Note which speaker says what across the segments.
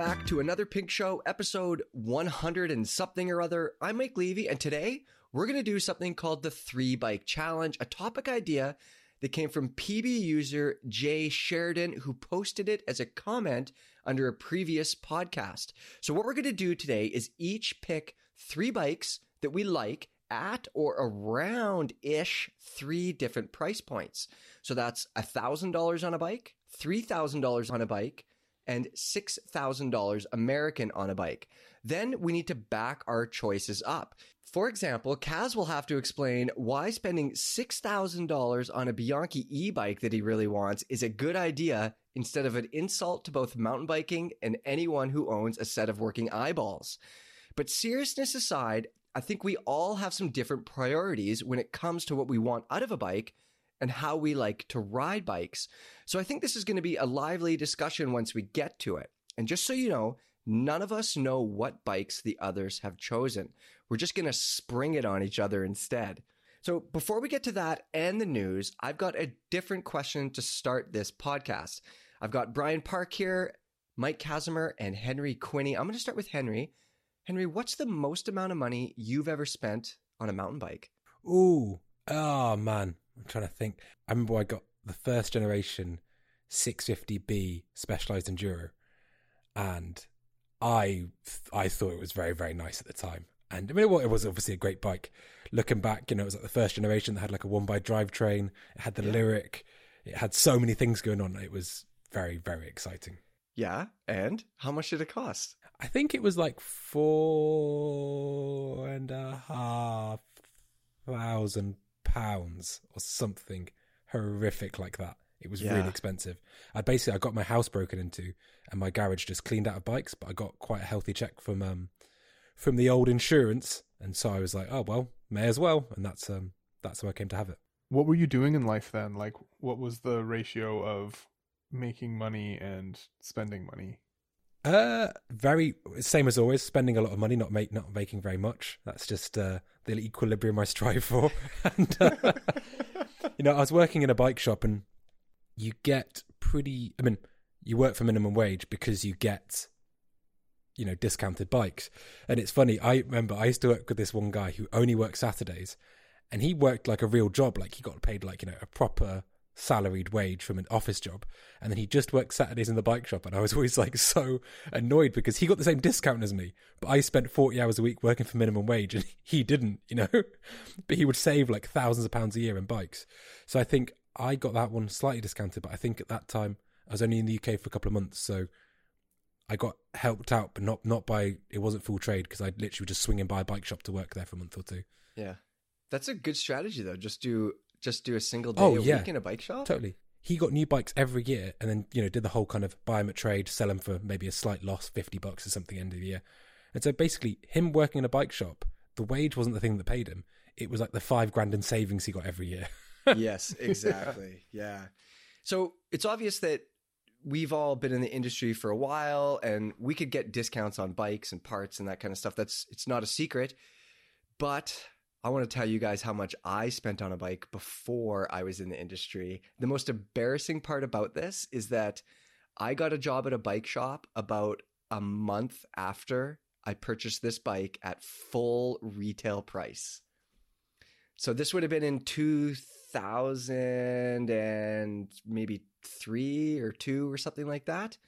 Speaker 1: back to another Pink Show, episode 100 and something or other. I'm Mike Levy, and today we're going to do something called the Three Bike Challenge, a topic idea that came from PB user Jay Sheridan, who posted it as a comment under a previous podcast. So, what we're going to do today is each pick three bikes that we like at or around ish three different price points. So, that's $1,000 on a bike, $3,000 on a bike, and $6,000 American on a bike. Then we need to back our choices up. For example, Kaz will have to explain why spending $6,000 on a Bianchi e bike that he really wants is a good idea instead of an insult to both mountain biking and anyone who owns a set of working eyeballs. But seriousness aside, I think we all have some different priorities when it comes to what we want out of a bike and how we like to ride bikes. So I think this is going to be a lively discussion once we get to it. And just so you know, none of us know what bikes the others have chosen. We're just going to spring it on each other instead. So before we get to that and the news, I've got a different question to start this podcast. I've got Brian Park here, Mike Kazimer, and Henry Quinney. I'm going to start with Henry. Henry, what's the most amount of money you've ever spent on a mountain bike?
Speaker 2: Ooh, oh man, I'm trying to think. I remember I got the first generation 650B Specialized Enduro, and I I thought it was very very nice at the time. And I mean, it was obviously a great bike. Looking back, you know, it was like the first generation that had like a one by drivetrain. It had the yeah. Lyrik. It had so many things going on. It was very very exciting.
Speaker 1: Yeah, and how much did it cost?
Speaker 2: I think it was like four and a half thousand pounds or something horrific like that. It was yeah. really expensive. I basically I got my house broken into and my garage just cleaned out of bikes, but I got quite a healthy check from um from the old insurance, and so I was like, oh well, may as well, and that's um that's how I came to have it.
Speaker 3: What were you doing in life then? Like, what was the ratio of making money and spending money?
Speaker 2: Uh, very same as always. Spending a lot of money, not make not making very much. That's just uh, the equilibrium I strive for. and uh, you know, I was working in a bike shop, and you get pretty. I mean, you work for minimum wage because you get, you know, discounted bikes. And it's funny. I remember I used to work with this one guy who only worked Saturdays, and he worked like a real job. Like he got paid like you know a proper salaried wage from an office job and then he just worked saturdays in the bike shop and i was always like so annoyed because he got the same discount as me but i spent 40 hours a week working for minimum wage and he didn't you know? But he would save like thousands of pounds a year in bikes. So i think i got that one slightly discounted but i think at that time i was only in the uk for a couple of months so i got helped out but not not by it wasn't full trade because i literally just swinging by a bike shop to work there for a month or two.
Speaker 1: Yeah. That's a good strategy though. Just do just do a single day oh, a yeah. week in a bike shop?
Speaker 2: Totally. He got new bikes every year and then, you know, did the whole kind of buy them at trade, sell them for maybe a slight loss, 50 bucks or something end of the year. And so basically, him working in a bike shop, the wage wasn't the thing that paid him. It was like the five grand in savings he got every year.
Speaker 1: yes, exactly. yeah. So it's obvious that we've all been in the industry for a while and we could get discounts on bikes and parts and that kind of stuff. That's it's not a secret. But I want to tell you guys how much I spent on a bike before I was in the industry. The most embarrassing part about this is that I got a job at a bike shop about a month after I purchased this bike at full retail price. So this would have been in 2000 and maybe 3 or 2 or something like that.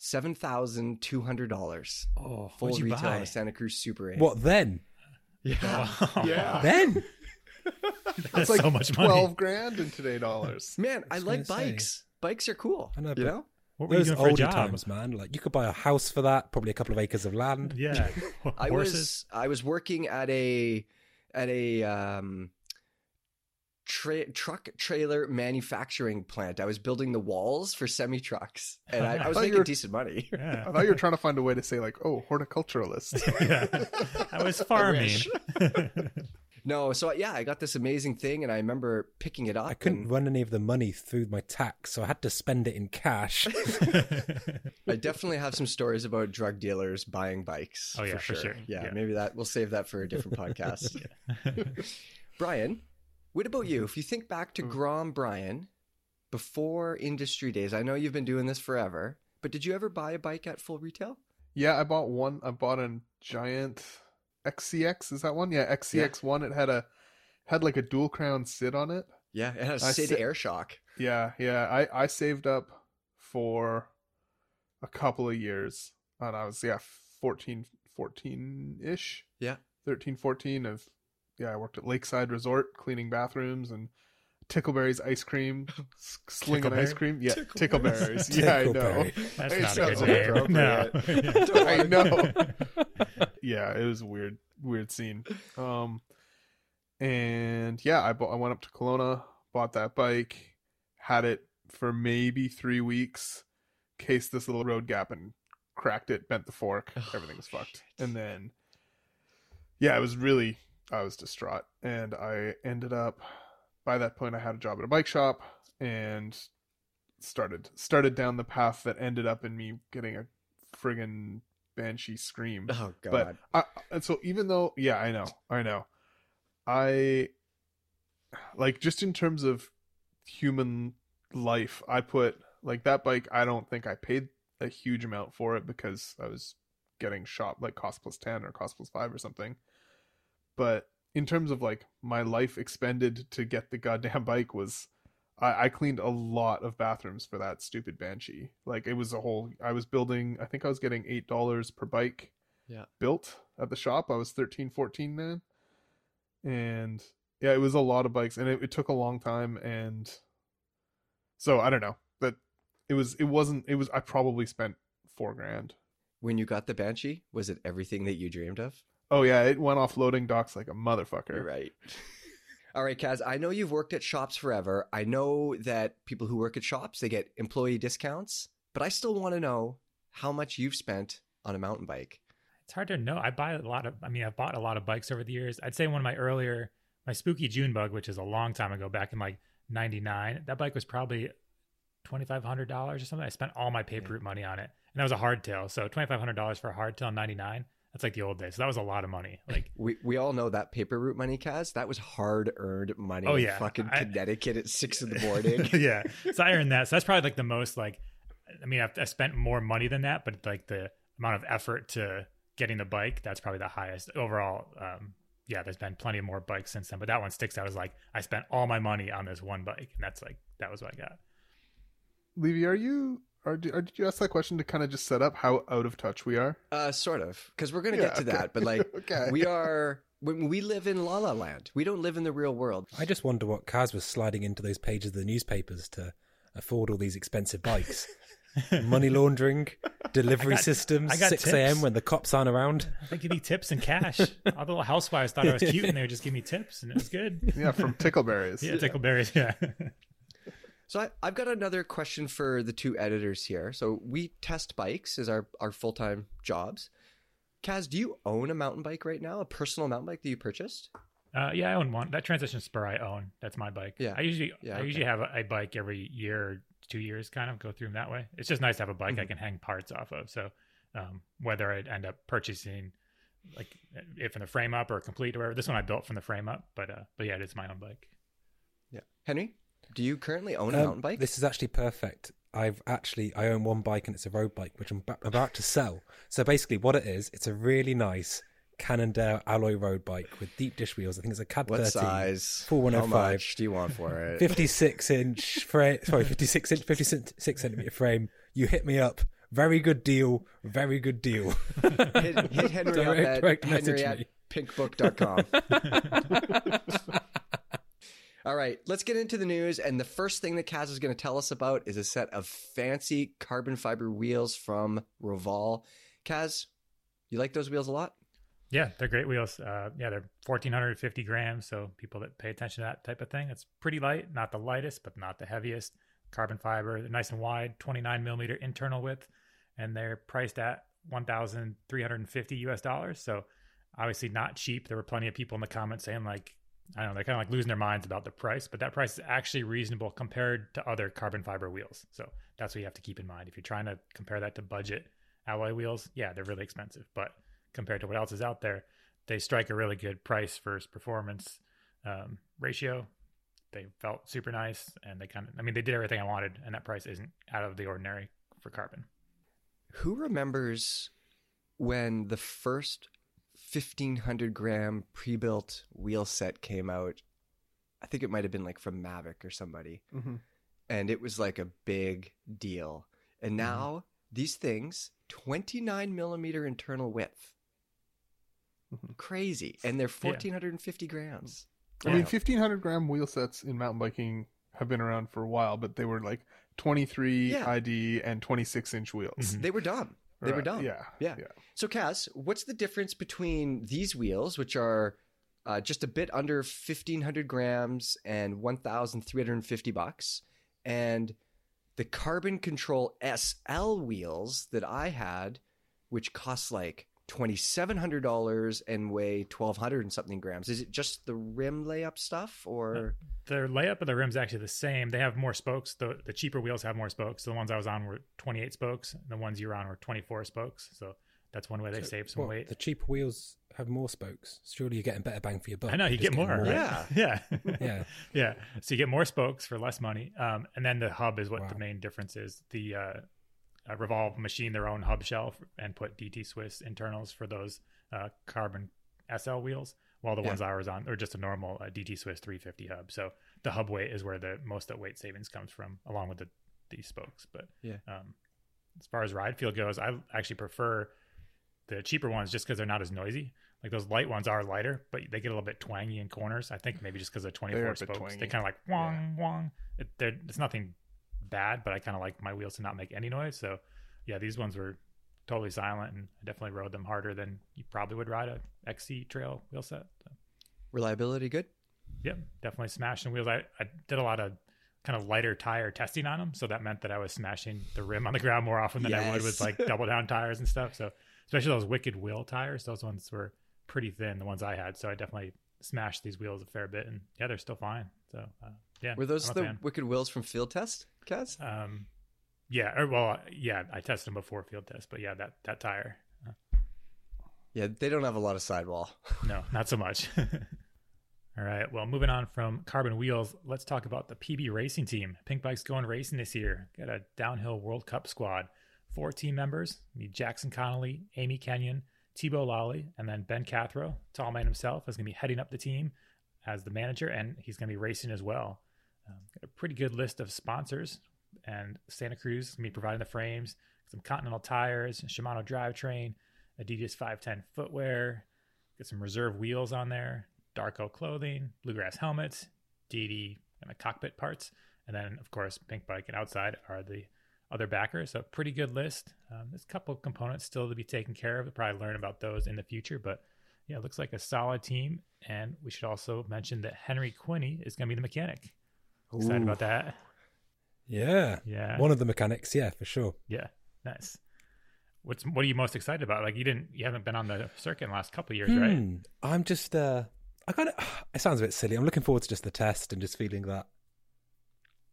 Speaker 1: $7,200.
Speaker 2: Oh,
Speaker 1: full retail Santa Cruz Super 8.
Speaker 2: What then?
Speaker 1: Yeah.
Speaker 3: yeah.
Speaker 2: Then
Speaker 3: that's like so much money. Twelve grand in today dollars.
Speaker 1: Man, I, I like bikes. Say. Bikes are cool. I know, you know.
Speaker 2: What were Those you doing older times, man. Like you could buy a house for that, probably a couple of acres of land.
Speaker 3: Yeah.
Speaker 1: I was I was working at a at a um tra- truck trailer manufacturing plant. I was building the walls for semi trucks, and I, I was I making were, decent money.
Speaker 3: Yeah. I thought you were trying to find a way to say like, "Oh, horticulturalist."
Speaker 4: yeah, I was farming.
Speaker 1: no, so yeah, I got this amazing thing, and I remember picking it up.
Speaker 2: I couldn't
Speaker 1: and...
Speaker 2: run any of the money through my tax, so I had to spend it in cash.
Speaker 1: I definitely have some stories about drug dealers buying bikes.
Speaker 4: Oh yeah,
Speaker 1: for sure.
Speaker 4: For sure.
Speaker 1: Yeah, yeah, maybe that we'll save that for a different podcast. Brian, what about you? If you think back to hmm. Grom Brian before industry days, I know you've been doing this forever, but did you ever buy a bike at full retail?
Speaker 3: Yeah, I bought one. I bought a giant XCX. Is that one? Yeah, XCX one. It had a had like a dual crown sit on it.
Speaker 1: Yeah, it has
Speaker 3: I
Speaker 1: Sid
Speaker 3: sa-
Speaker 1: air shock.
Speaker 3: Yeah, yeah. I I saved up for a couple of years, and I was yeah 14, 14 ish.
Speaker 1: Yeah.
Speaker 3: 13, 14 of yeah. I worked at Lakeside Resort cleaning bathrooms and Tickleberries ice cream, s- slinging ice cream. Yeah, Tickleberries. Yeah, I know.
Speaker 4: That's
Speaker 3: It
Speaker 4: not a good name. No.
Speaker 3: I know. yeah, it was a weird, weird scene. Um, and yeah, I bought, I went up to Kelowna, bought that bike, had it for maybe three weeks, cased this little road gap and cracked it, bent the fork,
Speaker 1: Oh,
Speaker 3: everything was fucked,
Speaker 1: shit.
Speaker 3: and then yeah, it was really, I was distraught, and I ended up by that point I had a job at a bike shop and started started down the path that ended up in me getting a friggin' banshee scream.
Speaker 1: Oh god.
Speaker 3: but I, and so even though yeah i know i know. I like just in terms of human life i put like that bike i don't think i paid a huge amount for it because i was getting shop like cost plus 10 or cost plus 5 or something but in terms of like my life expended to get the goddamn bike was I, I cleaned a lot of bathrooms for that stupid banshee like it was a whole i was building i think i was getting eight dollars per bike
Speaker 1: Yeah.
Speaker 3: built at the shop i was 13 14 then and yeah it was a lot of bikes and it, it took a long time and so i don't know but it was it wasn't it was i probably spent four grand
Speaker 1: when you got the banshee, was it everything that you dreamed of?
Speaker 3: Oh yeah it went off loading docks like a
Speaker 1: You're
Speaker 3: motherfucker
Speaker 1: right. All right, Kaz, I know you've worked at shops forever. I know that people who work at shops, they get employee discounts, but I still want to know how much you've spent on a mountain bike.
Speaker 4: It's hard to know. I buy a lot of. I mean, I've bought a lot of bikes over the years. I'd say one of my earlier, my Spooky June Bug, which is a long time ago, back in like '99. That bike was probably twenty five hundred dollars or something. I spent all my paper route money on it, and that was a hardtail. So twenty five hundred dollars for a hardtail in '99. That's like the old days. So that was a lot of money. Like
Speaker 1: We we all know that paper route money, Kaz. That was hard earned money.
Speaker 4: Oh, yeah.
Speaker 1: fucking
Speaker 4: I-
Speaker 1: Connecticut at six in the morning.
Speaker 4: yeah. So I earned that. So that's probably like the most like. I mean, I've, I spent more money than that, but like the amount of effort to getting the bike, that's probably the highest overall. Um, yeah, there's been plenty of more bikes since then, but that one sticks out as like I spent all my money on this one bike, and that's like that was what I got.
Speaker 3: levy are you or did, or did you ask that question to kind of just set up how out of touch we are
Speaker 1: uh, sort of, because we're gonna
Speaker 3: Yeah,
Speaker 1: get to
Speaker 3: okay.
Speaker 1: that. But like,
Speaker 3: okay
Speaker 1: we are when we live in La La Land. We don't live in the real world.
Speaker 2: I just wonder what Kaz was sliding into those pages of the newspapers to afford all these expensive bikes. Money laundering, delivery
Speaker 4: I got-
Speaker 2: systems,
Speaker 4: I got
Speaker 2: 6 a.m. when the cops aren't around.
Speaker 4: They give me tips and cash. All the little housewives thought I was cute, and they would just give me tips, and it was good.
Speaker 3: yeah from tickleberries
Speaker 4: Yeah, tickleberries. Yeah.
Speaker 1: So I, I've got another question for the two editors here. So we test bikes as our, our full time jobs. Kaz, do you own a mountain bike right now? A personal mountain bike that you purchased?
Speaker 4: Uh, yeah, I own one. That transition spur I own. That's my bike.
Speaker 1: Yeah.
Speaker 4: I usually
Speaker 1: Yeah,
Speaker 4: I
Speaker 1: okay.
Speaker 4: usually have a, a bike every year two years, kind of go through them that way. It's just nice to have a bike I
Speaker 1: Mhm.
Speaker 4: can hang parts off of. So um, whether I end up purchasing like it from the frame up or complete or whatever, this one I built from the frame up. But uh, but yeah, it is my own bike.
Speaker 1: Yeah. Henry, do you currently own a
Speaker 2: Um,
Speaker 1: mountain bike?
Speaker 2: This is actually perfect. I've actually I own one bike and it's a road bike which I'm ba- about to sell. So basically, what it is, it's a really nice Cannondale alloy road bike with deep dish wheels. I think it's a Cad
Speaker 1: what
Speaker 2: 30,
Speaker 1: size?
Speaker 2: full
Speaker 1: How much do you want for it?
Speaker 2: 56 inch frame. Sorry, 56 inch, 56 centimeter frame. You hit me up. Very good deal. Very good deal.
Speaker 1: hit, hit Henry
Speaker 2: Direct-
Speaker 1: up at
Speaker 2: direct
Speaker 1: henry at pinkbike.com. All right, let's get into the news. And the first thing that Kaz is going to tell us about is a set of fancy carbon fiber wheels from Roval. Kaz, you like those wheels a lot?
Speaker 4: Yeah, they're great wheels. Uh, yeah, they're 1,450 grams. So people that pay attention to that type of thing, it's pretty light. Not the lightest, but not the heaviest. Carbon fiber, they're nice and wide, 29 millimeter internal width, and they're priced at 1,350 US dollars. So obviously not cheap. There were plenty of people in the comments saying like, I don't know, they're kind of like losing their minds about the price, but that price is actually reasonable compared to other carbon fiber wheels. So that's what you have to keep in mind. If you're trying to compare that to budget alloy wheels, yeah, they're really expensive, but compared to what else is out there, they strike a really good price versus performance um, ratio. They felt super nice, and they kind of, I mean, they did everything I wanted, and that price isn't out of the ordinary for carbon.
Speaker 1: Who remembers when the first 1500 gram pre-built wheel set came out. I think it might have been like from Mavic or somebody,
Speaker 3: Mhm.
Speaker 1: and it was like a big deal. And now these things, 29 millimeter internal width,
Speaker 3: Mhm.
Speaker 1: crazy, and they're 1450 grams.
Speaker 3: I mean, 1500 gram wheel sets in mountain biking have been around for a while, but they were like 23
Speaker 1: Yeah.
Speaker 3: ID and 26 inch wheels.
Speaker 1: They were dumb. They were
Speaker 3: Right,
Speaker 1: dumb.
Speaker 3: Yeah.
Speaker 1: Yeah.
Speaker 3: Yeah.
Speaker 1: So, Kaz, what's the difference between these wheels, which are uh, just a bit under 1500 grams and 1350 bucks, and the Carbon Control SL wheels that I had, which cost like $2,700 and weigh 1200 and something grams? Is it just the rim layup stuff or?
Speaker 4: The layup of the rim's actually the same. They have more spokes. The the cheaper wheels have more spokes. The ones I was on were 28 spokes. The ones you're on were 24 spokes. So that's one way they
Speaker 2: So,
Speaker 4: saved some
Speaker 2: what,
Speaker 4: weight.
Speaker 2: The cheaper wheels have more spokes. Surely you're getting better bang for your buck.
Speaker 4: I know you get more,
Speaker 2: getting
Speaker 4: right?
Speaker 1: Yeah.
Speaker 4: yeah,
Speaker 2: Yeah.
Speaker 4: yeah. So you get more spokes for less money, um, and then the hub is what the main difference is. The uh, uh, Roval machine their own hub shell and put DT Swiss internals for those uh, carbon SL wheels, while the
Speaker 1: Yeah.
Speaker 4: ones I was on are just a normal uh, DT Swiss 350 hub. So the hub weight is where the most of the weight savings comes from, along with the these spokes. But
Speaker 1: Yeah.
Speaker 4: um, as far as ride feel goes, I actually prefer the cheaper ones just because they're not as noisy. Like those light ones are lighter, but they get a little bit twangy in corners. I think maybe just because they're
Speaker 3: They're
Speaker 4: 24 spokes,
Speaker 3: twangy.
Speaker 4: they kind of like wong wong. It, it's nothing bad, but I kind of like my wheels to not make any noise. So yeah, these ones were totally silent, and I definitely rode them harder than you probably would ride a XC trail wheel set. So,
Speaker 1: Reliability good?
Speaker 4: yep, definitely smashing wheels. I, I did a lot of kind of lighter tire testing on them, so that meant that I was smashing the rim on the ground more often than I would with like double down tires and stuff. So especially those Wicked Will tires, those ones were pretty thin, the ones I had. So I definitely smashed these wheels a fair bit, and yeah, they're still fine. So uh, yeah,
Speaker 1: Were those the
Speaker 4: fan.
Speaker 1: Wicked Wills from Field Test, Kaz?
Speaker 4: Um, yeah, or well, yeah, I tested them before field test, but yeah, that that tire, uh,
Speaker 1: Yeah, they don't have a lot of sidewall.
Speaker 4: no, not so much. All right, well, moving on from carbon wheels, let's talk about the PB racing team. Pink Bike's going racing this year. Got a downhill World Cup squad, four team members. Need Jackson Connolly, Amy Kenyon, Thibaut Laly, and then Ben Cathro, tall man himself, is going to be heading up the team as the manager, and he's going to be racing as well. Um, a pretty good list of sponsors, and Santa Cruz is going to be providing the frames, some Continental tires, Shimano drivetrain, Adidas 510 footwear, get some reserve wheels on there, Dharco clothing, bluegrass helmets, DD and the cockpit parts, and then of course Pink Bike and Outside are the other backers. So pretty good list. Um, there's a couple of components still to be taken care of. We'll probably learn about those in the future, but yeah, it looks like a solid team. And we should also mention that Henry Quinney is going to be the mechanic. Excited about that?
Speaker 2: Yeah.
Speaker 4: Yeah,
Speaker 2: One of the mechanics, yeah, for sure.
Speaker 4: yeah, nice. What's what are you most excited about? Like you didn't, you haven't been on the circuit in the last couple of years, right?
Speaker 2: Hmm. I'm just uh I kind of it sounds a bit silly. I'm looking forward to just the test and just feeling that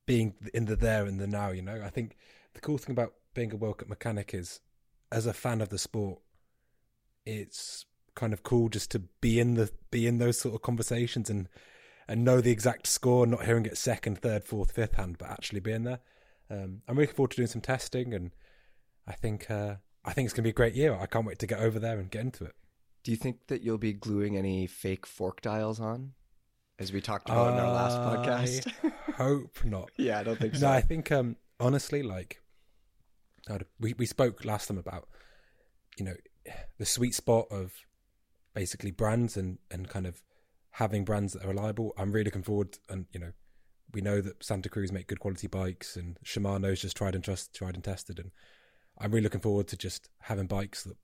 Speaker 2: being in the there and the now, you know. I think the cool thing about being a World Cup mechanic is as a fan of the sport, it's kind of cool just to be in the be in those sort of conversations and and know the exact score, not hearing it second, third, fourth, fifth hand, but actually being there. Um, I'm looking forward to doing some testing, and I think uh, I think it's going to be a great year. I can't wait to get over there and get into it.
Speaker 1: Do you think that you'll be gluing any fake fork dials on, as we talked about in our last
Speaker 2: I
Speaker 1: podcast?
Speaker 2: Hope not.
Speaker 1: yeah, I don't think so.
Speaker 2: No, I think um, honestly, like I'd- we we spoke last time about you know the sweet spot of basically brands and and kind of having brands that are reliable. I'm really looking forward, and you know we know that Santa Cruz make good quality bikes, and Shimano's just tried and trust, tried and tested, and I'm really looking forward to just having bikes that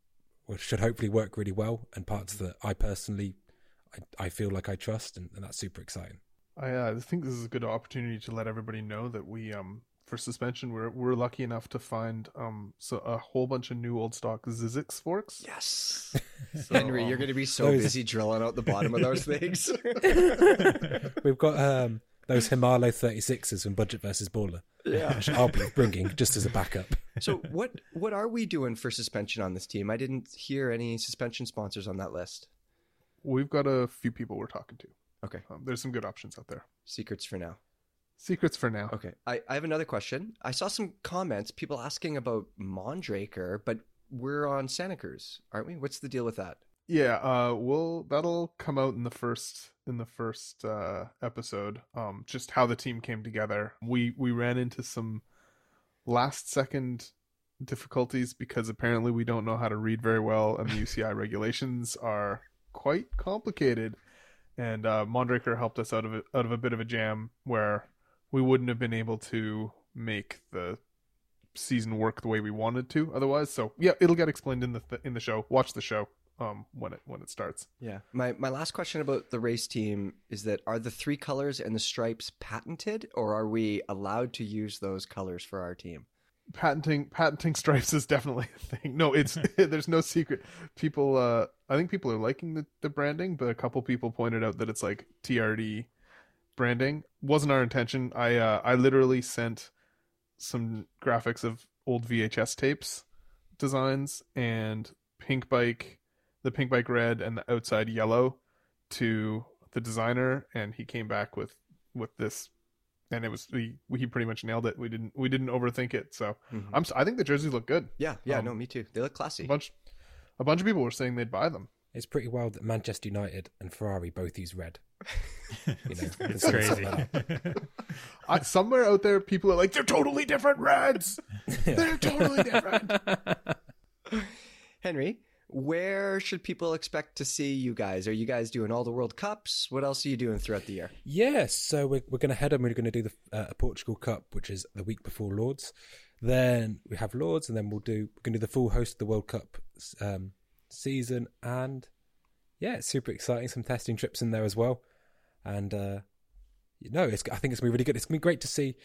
Speaker 2: should hopefully work really well and parts that I personally I, I feel like I trust, and, and that's super exciting.
Speaker 3: I uh, think this is a good opportunity to let everybody know that we um for suspension we're we're lucky enough to find um so a whole bunch of new old stock Zizix forks.
Speaker 1: yes,
Speaker 3: So,
Speaker 1: Henry,
Speaker 3: um,
Speaker 1: you're going to be so
Speaker 2: those-
Speaker 1: busy drilling out the bottom of those things.
Speaker 2: We've got um, those Himalo 36s from Budget versus Baller,
Speaker 1: yeah.
Speaker 2: which I'll be bringing just as a backup.
Speaker 1: So what what are we doing for suspension on this team? I didn't hear any suspension sponsors on that list.
Speaker 3: We've got a few people we're talking to.
Speaker 1: Okay,
Speaker 3: Um, there's some good options out there.
Speaker 1: secrets for now.
Speaker 3: Secrets for now.
Speaker 1: Okay, I, I have another question. I saw some comments, people asking about Mondraker, but we're on Santa Cruz, aren't we? What's the deal with that?
Speaker 3: Yeah, uh we'll that'll come out in the first in the first uh episode. Um just how the team came together. We we ran into some last second difficulties because apparently we don't know how to read very well and the UCI regulations are quite complicated. And uh Mondraker helped us out of it out of a bit of a jam where we wouldn't have been able to make the season work the way we wanted to otherwise. So yeah, it'll get explained in the th- in the show. Watch the show um when it when it starts.
Speaker 1: Yeah. My my last question about the race team is that are the three colors and the stripes patented or are we allowed to use those colors for our team?
Speaker 3: Patenting patenting stripes is definitely a thing. No, it's there's no secret. People uh I think people are liking the, the branding, but a couple people pointed out that it's like TRD branding. Wasn't our intention. I uh I literally sent some graphics of old VHS tapes designs and pink bike the pink bike red and the outside yellow to the designer and he came back with with this and it was he, he pretty much nailed it we didn't we didn't overthink it so
Speaker 1: Mhm.
Speaker 3: i'm I think the jerseys look good
Speaker 1: Yeah, yeah,
Speaker 3: Um,
Speaker 1: no, me too. They look classy.
Speaker 3: a bunch a bunch of people were saying they'd buy them
Speaker 2: It's pretty wild that Manchester United and Ferrari both use red. You know,
Speaker 4: it's
Speaker 2: it's
Speaker 4: crazy.
Speaker 3: I, somewhere out there people are like they're totally different reds they're totally different
Speaker 1: Henry, where should people expect to see you guys? Are you guys doing all the World Cups? What else are you doing throughout the year?
Speaker 2: Yeah, so we're, we're going to head on. We're going to do the uh, Portugal Cup, which is the week before Lourdes. Then we have Lourdes, and then we'll do we're going to do the full host of the World Cup um, season. And yeah, it's super exciting. Some testing trips in there as well. And uh, you know, it's I think it's to be really good. It's to be great to see.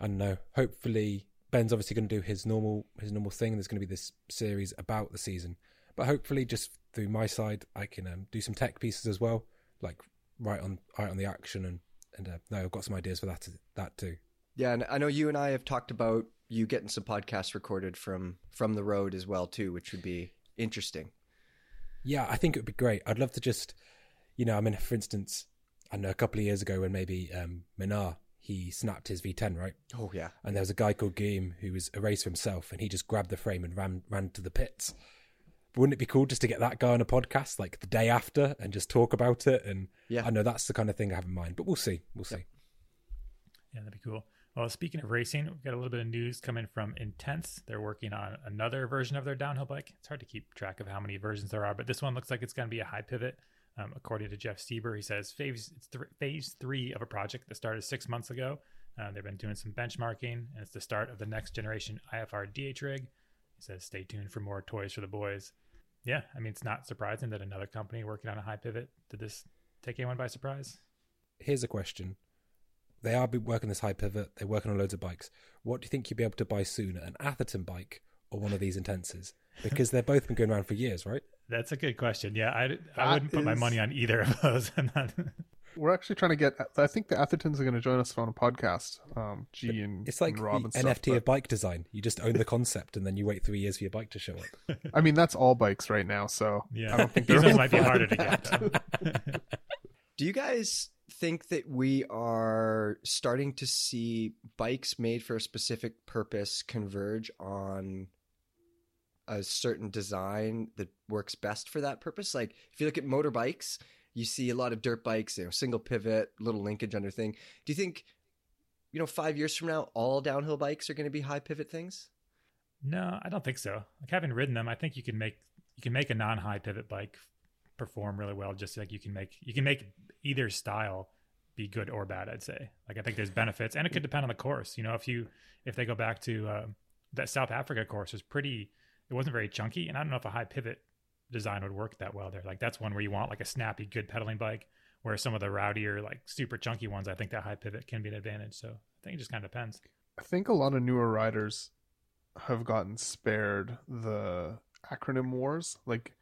Speaker 2: I don't know. Hopefully, Ben's obviously to do his normal his normal thing. There's to be this series about the season, but hopefully, just through my side, I can um, do some tech pieces as well, like right on right on the action and and uh, no, I've got some ideas for that that too.
Speaker 1: Yeah, and I know you and I have talked about you getting some podcasts recorded from from the road as well too, which would be interesting.
Speaker 2: Yeah, I think it would be great. I'd love to just, you know, I mean, for instance, I know a couple of years ago when maybe um, Minnaar he snapped his V10 right,
Speaker 1: Oh yeah,
Speaker 2: and there was a guy called Game who was a racer himself, and he just grabbed the frame and ran ran to the pits. But wouldn't it be cool just to get that guy on a podcast like the day after and just talk about it? And
Speaker 1: Yeah.
Speaker 2: I know that's the kind of thing I have in mind, but we'll see. We'll see.
Speaker 4: Yeah, that'd be cool. Well, speaking of racing, we've got a little bit of news coming from Intense. They're working on another version of their downhill bike. It's hard to keep track of how many versions there are, but this one looks like it's going to be a high pivot. Um, according to Jeff Steber, he says phase th- phase three of a project that started six months ago. Uh, they've been doing some benchmarking, and it's the start of the next generation IFR DH rig. He says, "Stay tuned for more toys for the boys." Yeah, I mean, it's not surprising that another company working on a high pivot did this take anyone by surprise.
Speaker 2: Here's a question. They are be- working this high pivot. They're working on loads of bikes. What do you think you'd be able to buy sooner, an Atherton bike or one of these Intenses? Because they've both been going around for years, right?
Speaker 4: That's a good question. Yeah, I, I wouldn't put my money on either of those. Not-
Speaker 3: we're actually trying to get i think the athertons are going to join us on a podcast um g and
Speaker 2: It's like
Speaker 3: and rob
Speaker 2: the
Speaker 3: and stuff,
Speaker 2: NFT
Speaker 3: but-
Speaker 2: of bike design. You just own the concept and then you wait three years for your bike to show up.
Speaker 3: i mean that's all bikes right now so
Speaker 4: yeah,
Speaker 3: i don't think
Speaker 4: these
Speaker 3: they're
Speaker 4: ones might be harder to get.
Speaker 1: Do you guys think that we are starting to see bikes made for a specific purpose converge on a certain design that works best for that purpose? Like if you look at motorbikes, you see a lot of dirt bikes, you know, single pivot, little linkage under thing. Do you think, you know, five years from now, all downhill bikes are going to be high pivot things?
Speaker 4: no, I don't think so. Like having ridden them, I think you can make you can make a non-high pivot bike perform really well. Just like you can make you can make either style be good or bad. I'd say. Like I think there's benefits, and it could depend on the course. You know, if you if they go back to uh, that South Africa course was pretty. It wasn't very chunky, and I don't know if a high pivot design would work that well there. Like that's one where you want like a snappy, good pedaling bike. Where some of the rowdier, like super chunky ones, I think that high pivot can be an advantage. So I think it just kind of depends.
Speaker 3: i think a lot of newer riders have gotten spared the acronym wars like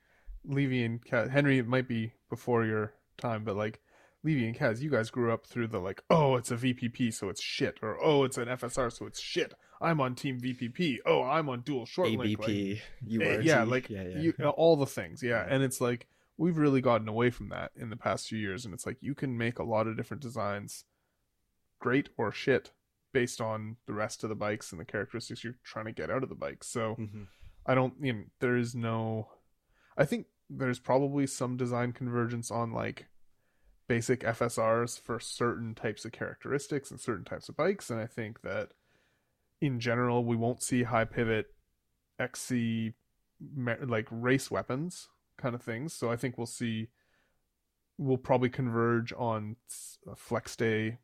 Speaker 3: levy and henry it might be before your time but like levy and kaz you guys grew up through the like oh it's a vpp so it's shit or oh it's an fsr so it's shit i'm on team vpp oh i'm on dual short link like,
Speaker 1: ABP,
Speaker 3: Eh, yeah like
Speaker 1: yeah, yeah.
Speaker 3: You, uh, all the things yeah and it's like we've really gotten away from that in the past few years and it's like you can make a lot of different designs great or shit based on the rest of the bikes and the characteristics you're trying to get out of the bike so
Speaker 1: Mhm.
Speaker 3: I don't. You know, there is no. I think there's probably some design convergence on like basic FSRs for certain types of characteristics and certain types of bikes, and I think that in general we won't see high pivot XC like race weapons kind of things. So I think we'll see we'll probably converge on uh, flex day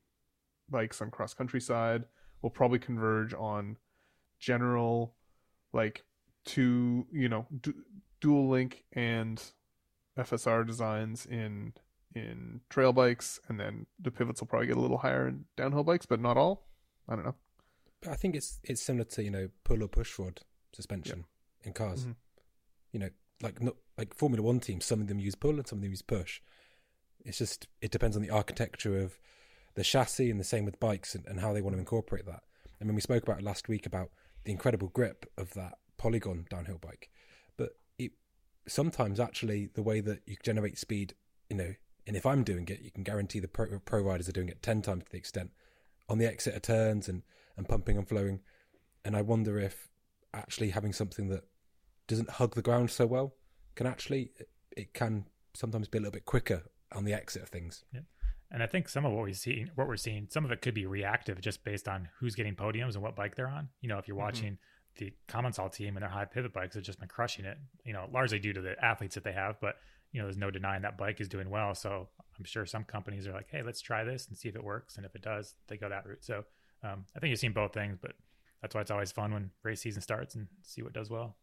Speaker 3: bikes on cross country side. We'll probably converge on general like two, you know, du- dual link and FSR designs in in trail bikes, and then the pivots will probably get a little higher in downhill bikes, but not all. I don't know.
Speaker 2: But I think it's it's similar to you know pull or push rod suspension yeah. in cars. Mm-hmm. You know, like not like Formula One teams. Some of them use pull and some of them use push. It's just it depends on the architecture of the chassis, and the same with bikes and, and how they want to incorporate that. I mean, we spoke about it last week about the incredible grip of that polygon downhill bike, but it sometimes actually the way that you generate speed, you know, and if I'm doing it, you can guarantee the pro, pro riders are doing it 10 times to the extent on the exit of turns and, and pumping and flowing. And I wonder if actually having something that doesn't hug the ground so well can actually, it can sometimes be a little bit quicker on the exit of things.
Speaker 4: Yeah. And I think some of what we see, what we're seeing, some of it could be reactive just based on who's getting podiums and what bike they're on. You know, if you're mm-hmm. watching mm-hmm. the Commencal team and their high pivot bikes have just been crushing it, you know, largely due to the athletes that they have, but you know, there's no denying that bike is doing well. So I'm sure some companies are like, hey, let's try this and see if it works. And if it does, they go that route. So um, I think you've seen both things, but that's why it's always fun when race season starts and see what does well.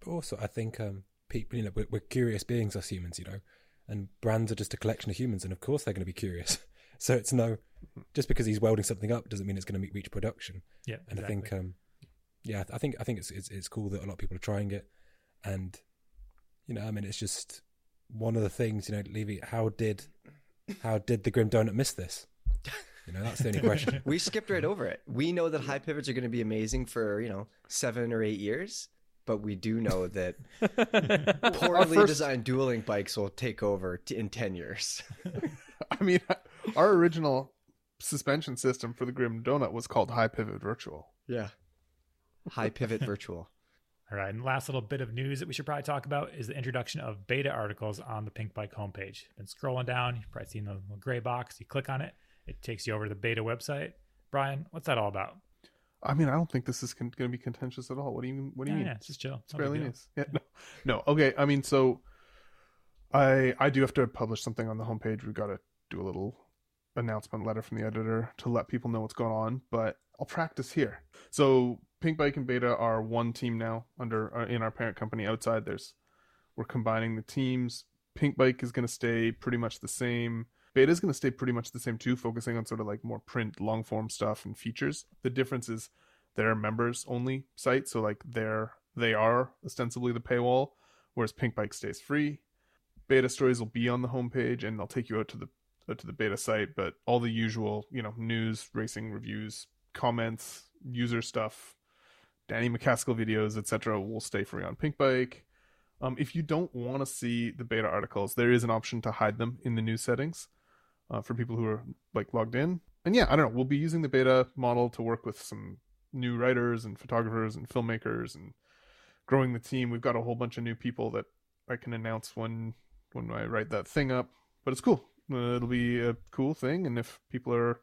Speaker 2: But also, I think um, people, you know, we're, we're curious beings as humans, you know, and brands are just a collection of humans, and of course they're going to be curious. so it's no, just because he's welding something up doesn't mean it's going to reach production.
Speaker 4: Yeah,
Speaker 2: and exactly. I think, um, yeah, I think I think it's, it's it's cool that a lot of people are trying it, and you know, I mean, it's just one of the things. You know, Levy, how did how did the Grim Donut miss this? You know, that's the only question.
Speaker 1: we skipped right over it. We know that high pivots are going to be amazing for you know seven or eight years, but we do know that poorly first... designed dueling bikes will take over t- in ten years.
Speaker 3: I mean, our original suspension system for the Grim Donut was called High Pivot Virtual.
Speaker 1: Yeah, High Pivot Virtual.
Speaker 4: All right, and last little bit of news that we should probably talk about is the introduction of beta articles on the Pinkbike homepage. Been scrolling down, you've probably seen the little gray box. You click on it, it takes you over to the beta website. Brian, what's that all about?
Speaker 3: I mean, I don't think this is con- going to be contentious at all. What do you mean? What do you
Speaker 4: yeah,
Speaker 3: mean?
Speaker 4: Yeah, it's just chill.
Speaker 3: It's fairly nice. Yeah, no, no. Okay, I mean, so I I do have to publish something on the homepage. We've got to do a little announcement letter from the editor to let people know what's going on. But I'll practice here. So Pinkbike and Beta are one team now under uh, in our parent company. Outside, there's we're combining the teams. Pinkbike is going to stay pretty much the same. Beta is going to stay pretty much the same too, focusing on sort of like more print, long form stuff and features. The difference is they're members only site, so like they're they are ostensibly the paywall, whereas Pinkbike stays free. Beta stories will be on the homepage and they'll take you out to the out to the beta site, but all the usual, you know, news, racing reviews, comments, user stuff, Danny MacAskill videos, etc., will stay free on Pinkbike. Um, if you don't want to see the beta articles, there is an option to hide them in the news settings uh, for people who are like logged in. And yeah, I don't know. We'll be using the beta model to work with some new writers and photographers and filmmakers and growing the team. We've got a whole bunch of new people that I can announce when when I write that thing up. But it's cool. Uh, it'll be a cool thing, and if people are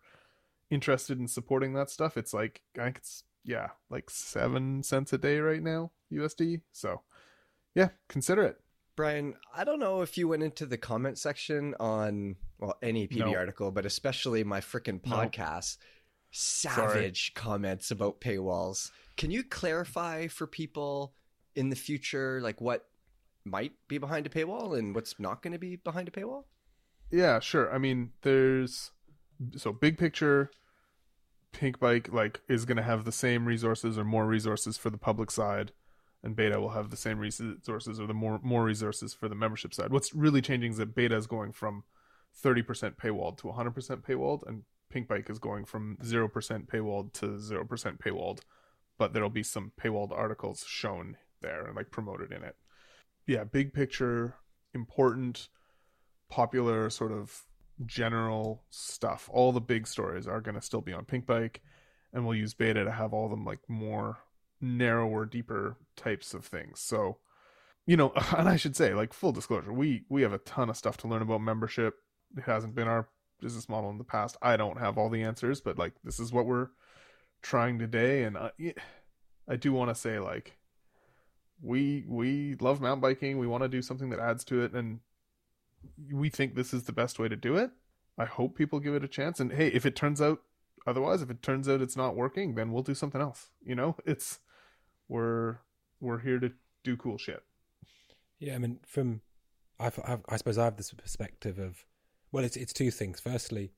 Speaker 3: interested in supporting that stuff, it's like I think it's yeah, like seven cents a day right now, USD. So yeah, consider it.
Speaker 1: Brian, I don't know if you went into the comment section on well any PB no. article, but especially my freaking podcast. No. Savage Sorry. comments about paywalls. Can you clarify for people in the future, like what might be behind a paywall and what's not going to be behind a paywall?
Speaker 3: Yeah, sure. I mean, there's so big picture Pinkbike like is going to have the same resources or more resources for the public side, and Beta will have the same resources or the more more resources for the membership side. What's really changing is that Beta is going from 30% paywalled to 100% paywalled, and Pinkbike is going from 0% paywalled to 0% paywalled, but there'll be some paywalled articles shown there and like promoted in it. Yeah, big picture, important, popular sort of general stuff. All the big stories are going to still be on Pinkbike, and we'll use beta to have all them like more narrower, deeper types of things. So, you know, and I should say, like full disclosure, we we have a ton of stuff to learn about membership. It hasn't been our business model in the past. I don't have all the answers, but like this is what we're trying today, and uh, I, I do want to say like we we love mountain biking. We want to do something that adds to it, and we think this is the best way to do it. I hope people give it a chance. And hey, if it turns out otherwise, if it turns out it's not working, then we'll do something else. You know, it's we're we're here to do cool shit.
Speaker 2: Yeah, I mean, from I've, I've, i suppose I have this perspective of well, it's it's two things. Firstly,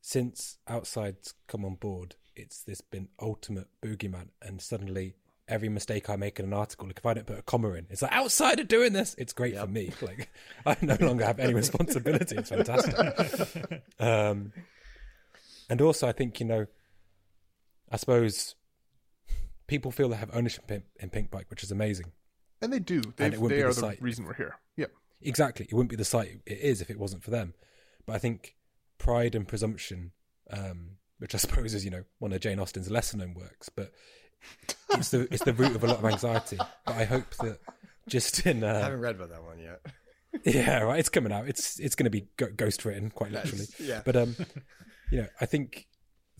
Speaker 2: since outside's come on board, it's this been ultimate boogeyman, and suddenly every mistake I make in an article, like if I don't put a comma in, it's like outside of doing this. It's great yep. for me. Like I no longer have any responsibility. It's fantastic. um, and also, I think you know, I suppose people feel they have ownership in, in Pinkbike, which is amazing.
Speaker 3: And they do. They've, and they are the, the reason we're here. Yep.
Speaker 2: Exactly. It wouldn't be the site it is if it wasn't for them. But I think pride and presumption, um, which I suppose is you know one of Jane Austen's lesser known works, but it's the it's the root of a lot of anxiety. But I hope that just in uh,
Speaker 1: I haven't read about that one yet.
Speaker 2: yeah, right. It's coming out. It's it's going to be ghost written, quite literally. Yeah. But um, you know, I think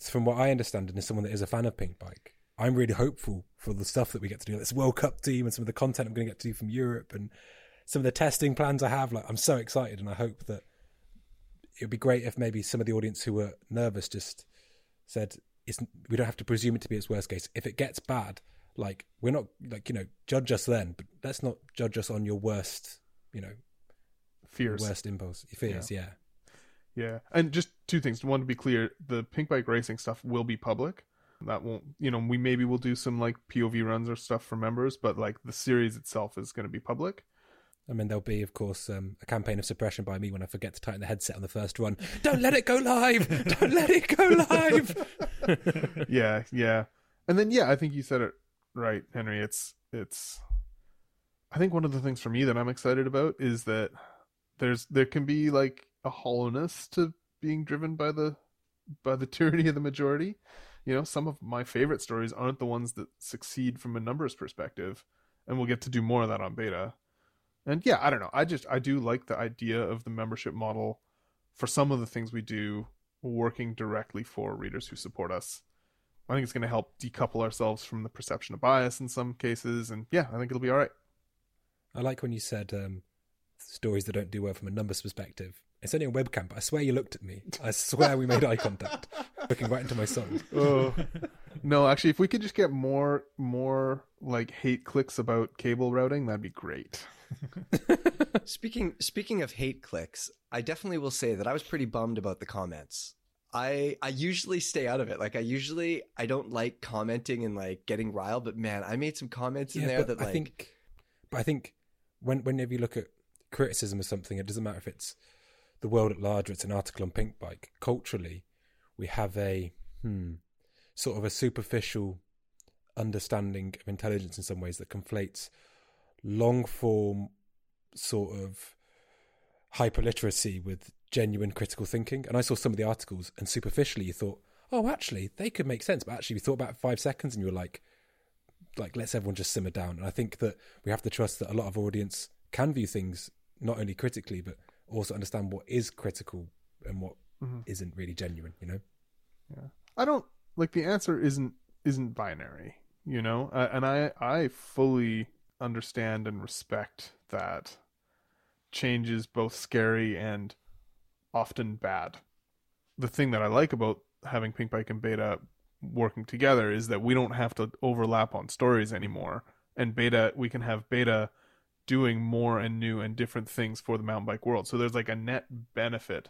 Speaker 2: from what I understand, and as someone that is a fan of Pinkbike, I'm really hopeful for the stuff that we get to do. This World Cup team and some of the content I'm going to get to do from Europe and some of the testing plans I have. Like, I'm so excited, and I hope that it would be great if maybe some of the audience who were nervous just said, "It's we don't have to presume it to be its worst case. If it gets bad, like we're not like you know judge us then, but let's not judge us on your worst, you know,
Speaker 3: fears,
Speaker 2: worst impulse, fears, yeah.
Speaker 3: yeah." Yeah, and just two things. One to be clear, the pink bike racing stuff will be public. That won't, you know, we maybe will do some like POV runs or stuff for members, but like the series itself is going to be public.
Speaker 2: I mean, there'll be, of course, um, a campaign of suppression by me when I forget to tighten the headset on the first run. Don't let it go live! Don't let it go live!
Speaker 3: yeah, yeah. And then, yeah, I think you said it right, Henry. It's, it's, I think one of the things for me that I'm excited about is that there's, there can be like a hollowness to being driven by the, by the tyranny of the majority you know, some of my favorite stories aren't the ones that succeed from a numbers perspective, and we'll get to do more of that on beta. And yeah, I don't know. I just I do like the idea of the membership model for some of the things we do working directly for readers who support us. I think it's going to help decouple ourselves from the perception of bias in some cases, and yeah, I think it'll be all right.
Speaker 2: I like when you said um, stories that don't do well from a numbers perspective. It's only a webcam, but I swear you looked at me. I swear we made eye contact, looking right into my soul.
Speaker 3: Oh. No, actually, if we could just get more, more like hate clicks about cable routing, that'd be great.
Speaker 1: speaking speaking of hate clicks, I definitely will say that I was pretty bummed about the comments. I I usually stay out of it. Like I usually I don't like commenting and like getting riled, but man, I made some comments in yeah, there that like I
Speaker 2: think but I think when whenever you look at criticism of something, it doesn't matter if it's the world at large, it's an article on Pinkbike. Culturally, we have a hmm, sort of a superficial understanding of intelligence in some ways that conflates long form sort of hyperliteracy with genuine critical thinking. And I saw some of the articles, and superficially, you thought, oh, actually, they could make sense. But actually, you thought about five seconds, and you were like, like let's everyone just simmer down. And I think that we have to trust that a lot of audience can view things not only critically but also understand what is critical and what mm-hmm. not really genuine you know
Speaker 3: yeah i don't like the answer isn't isn't binary you know? Uh, and i i fully understand and respect that change is both scary and often bad. The thing that i like about having Pinkbike and beta working together is that we don't have to overlap on stories anymore. And beta we can have beta doing more and new and different things for the mountain bike world. So there's like a net benefit